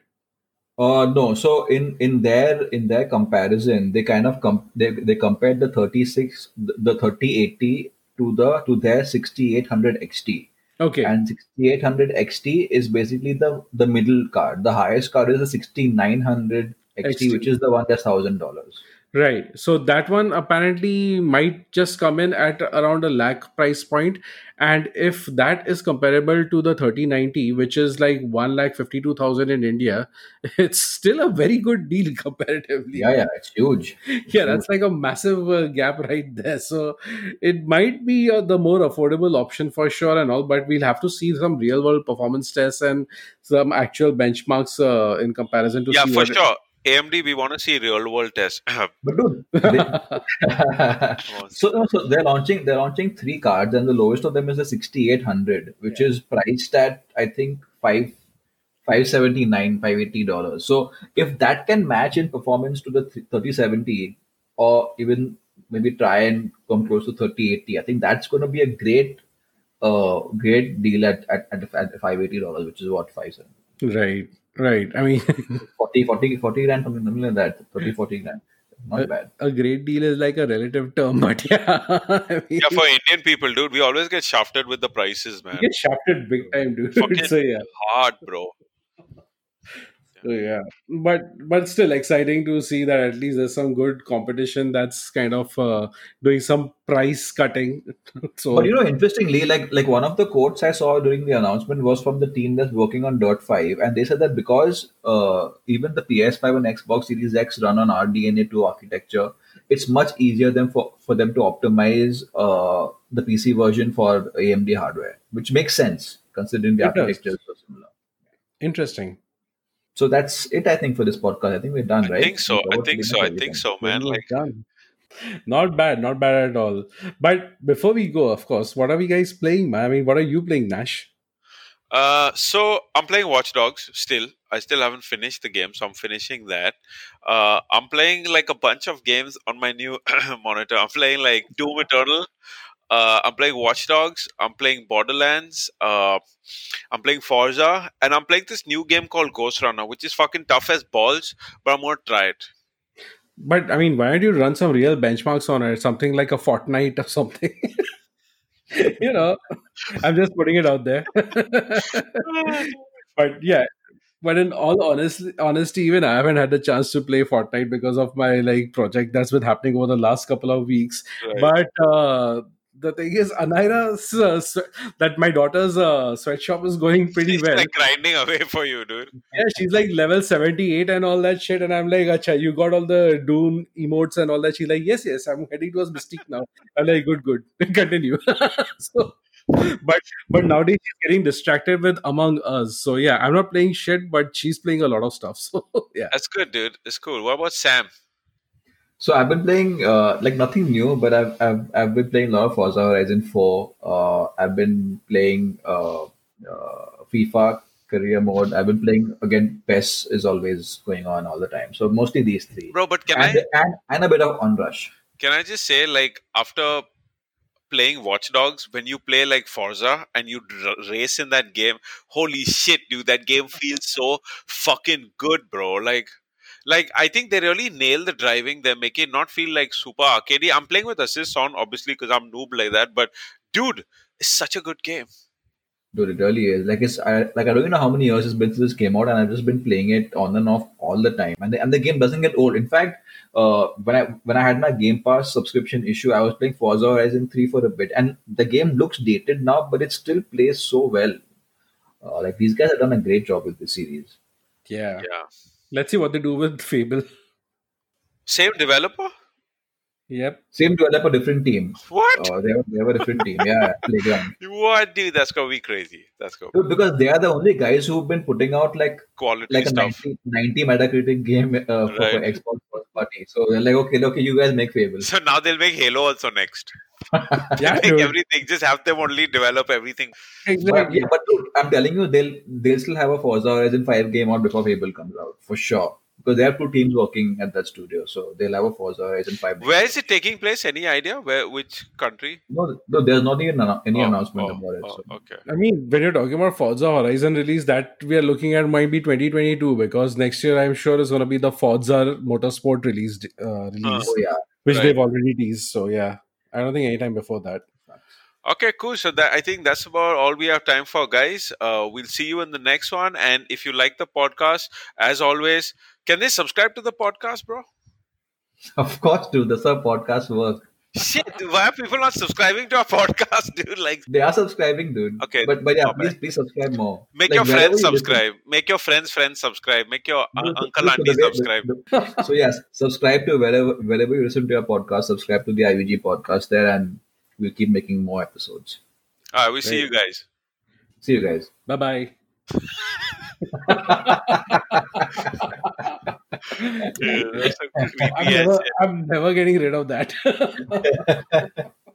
Uh, no. So in in their in their comparison, they kind of com- they they compared the thirty six the thirty eighty to the to their sixty eight hundred XT. Okay. and 6800 XT is basically the the middle card. The highest card is the 6900 XT, XT. which is the one that's thousand dollars. Right. So that one apparently might just come in at around a lakh price point. And if that is comparable to the 3090, which is like 1 lakh 52,000 in India, it's still a very good deal comparatively. Yeah, yeah, it's huge. Yeah, that's like a massive uh, gap right there. So it might be uh, the more affordable option for sure and all, but we'll have to see some real world performance tests and some actual benchmarks uh, in comparison to yeah, see for what it- sure. AMD, we want to see real world tests. But dude, they, so, so they're launching they're launching three cards, and the lowest of them is the 6800, which is priced at I think five. 579 580 dollars so if that can match in performance to the 3070 or even maybe try and come close to 3080 i think that's going to be a great uh great deal at at, at, at 580 dollars which is what 570 right, right. I mean, 40 40 40 grand something, something like that 30 40 grand not bad a great deal is like a relative term, but yeah. I mean, yeah, for Indian people, dude, we always get shafted with the prices, man. you get shafted big time, dude. Fucking- so yeah. Hard, bro. So yeah, but but still exciting to see that at least there's some good competition that's kind of uh, doing some price cutting. so But you know, interestingly, like like one of the quotes I saw during the announcement was from the team that's working on Dirt Five, and they said that because uh, even the PS5 and Xbox Series X run on RDNA two architecture, it's much easier than for for them to optimize uh, the PC version for AMD hardware, which makes sense considering the It does. architecture is so similar. interesting. So that's it, I think, for this podcast. I think we're done, right? I right? think so. I think so. I think so, man. Like, done. Not bad, not bad at all. But before we go, of course, what are we guys playing, man? I mean, what are you playing, Nash? Uh, so I'm playing Watch Dogs still. I still haven't finished the game, so I'm finishing that. Uh, I'm playing like a bunch of games on my new monitor. I'm playing like Doom Eternal. Uh, I'm playing Watch Dogs. I'm playing Borderlands. Uh, I'm playing Forza, and I'm playing this new game called Ghostrunner, which is fucking tough as balls, but I'm gonna try it. But I mean, why don't you run some real benchmarks on it? Something like a Fortnite or something. you know, I'm just putting it out there. but yeah, but in all honesty, honesty, even I haven't had the chance to play Fortnite because of my like project that's been happening over the last couple of weeks. Right. But uh, the thing is, Anaira's uh, swe- that my daughter's uh, sweatshop is going pretty It's well. like grinding away for you, dude. Yeah, she's like level 78 and all that shit. And I'm like, Acha, you got all the Doom emotes and all that. She's like, yes, yes, I'm heading towards Mystique now. I'm like, good, good. Continue. so, but but nowadays she's getting distracted with Among Us. So yeah, I'm not playing shit, but she's playing a lot of stuff. So yeah. That's good, dude. It's cool. What about Sam? So I've been playing uh, like nothing new, but I've, I've I've been playing a lot of Forza Horizon 4. Uh, I've been playing uh, uh, FIFA career mode. I've been playing again. PES is always going on all the time. So mostly these three, Bro, but can and, I and and a bit of Onrush. can I just say, like, after playing Watch Dogs, when you play like Forza and you r- race in that game, holy shit, dude, that game feels so fucking good, bro. Like, like I think they really nail the driving. They make it not feel like super arcadey. I'm playing with assists on, obviously, because I'm noob like that. But dude, it's such a good game. Dude, it really is. Like it's I, like I don't even know how many years it's been since this came out, and I've just been playing it on and off all the time. And the, and the game doesn't get old. In fact, uh, when I when I had my Game Pass subscription issue, I was playing Forza Horizon 3 for a bit, and the game looks dated now, but it still plays so well. Uh, like these guys have done a great job with this series. Yeah. Yeah. Let's see what they do with Fable. Same developer? Yep. Same developer, different team. What? Uh, they have, they have a different team. Yeah, Playground. What, dude? That's gonna be crazy. That's gonna be Dude, because they are the only guys who've been putting out like quality like a stuff. 90, 90 Metacritic game uh, for, for Xbox first party. So they're like, okay, okay, you guys make Fable. So now they'll make Halo also next. Yeah, Make everything. Just have them only develop everything. But, Exactly. yeah, but dude, I'm telling you, they'll they'll still have a Forza Horizon 5 game out before Fable comes out for sure. Because they have two teams working at that studio, so they'll have a Forza Horizon 5. Where is it taking place? Any idea? Where? Which country? No, no, there's not even anno- any Oh, announcement oh, about it. oh, So. okay. I mean, when you're talking about Forza Horizon release, that we are looking at might be 2022 because next year I'm sure is going to be the Forza Motorsport released uh, release, Oh yeah, which Right. they've already teased. So yeah, I don't think anytime before that. Okay, cool. So that I think that's about all we have time for, guys. Uh, we'll see you in the next one. And if you like the podcast, as always, can they subscribe to the podcast, bro? of course, dude. That's how podcasts work. Shit, why are people not subscribing to our podcast, dude? Like, They are subscribing, dude. Okay, but but yeah, not please please subscribe more. make Like, your wherever friends you subscribe. Make your friends friends subscribe. Make your uh, uncle dude, auntie subscribe. the- the- so yes, subscribe to wherever wherever you listen to your podcast. Subscribe to the IVG podcast there, and we'll keep making more episodes. All right, we'll see you guys. See you guys. Bye bye. Yeah, that's I'm never. I'm never getting rid of that.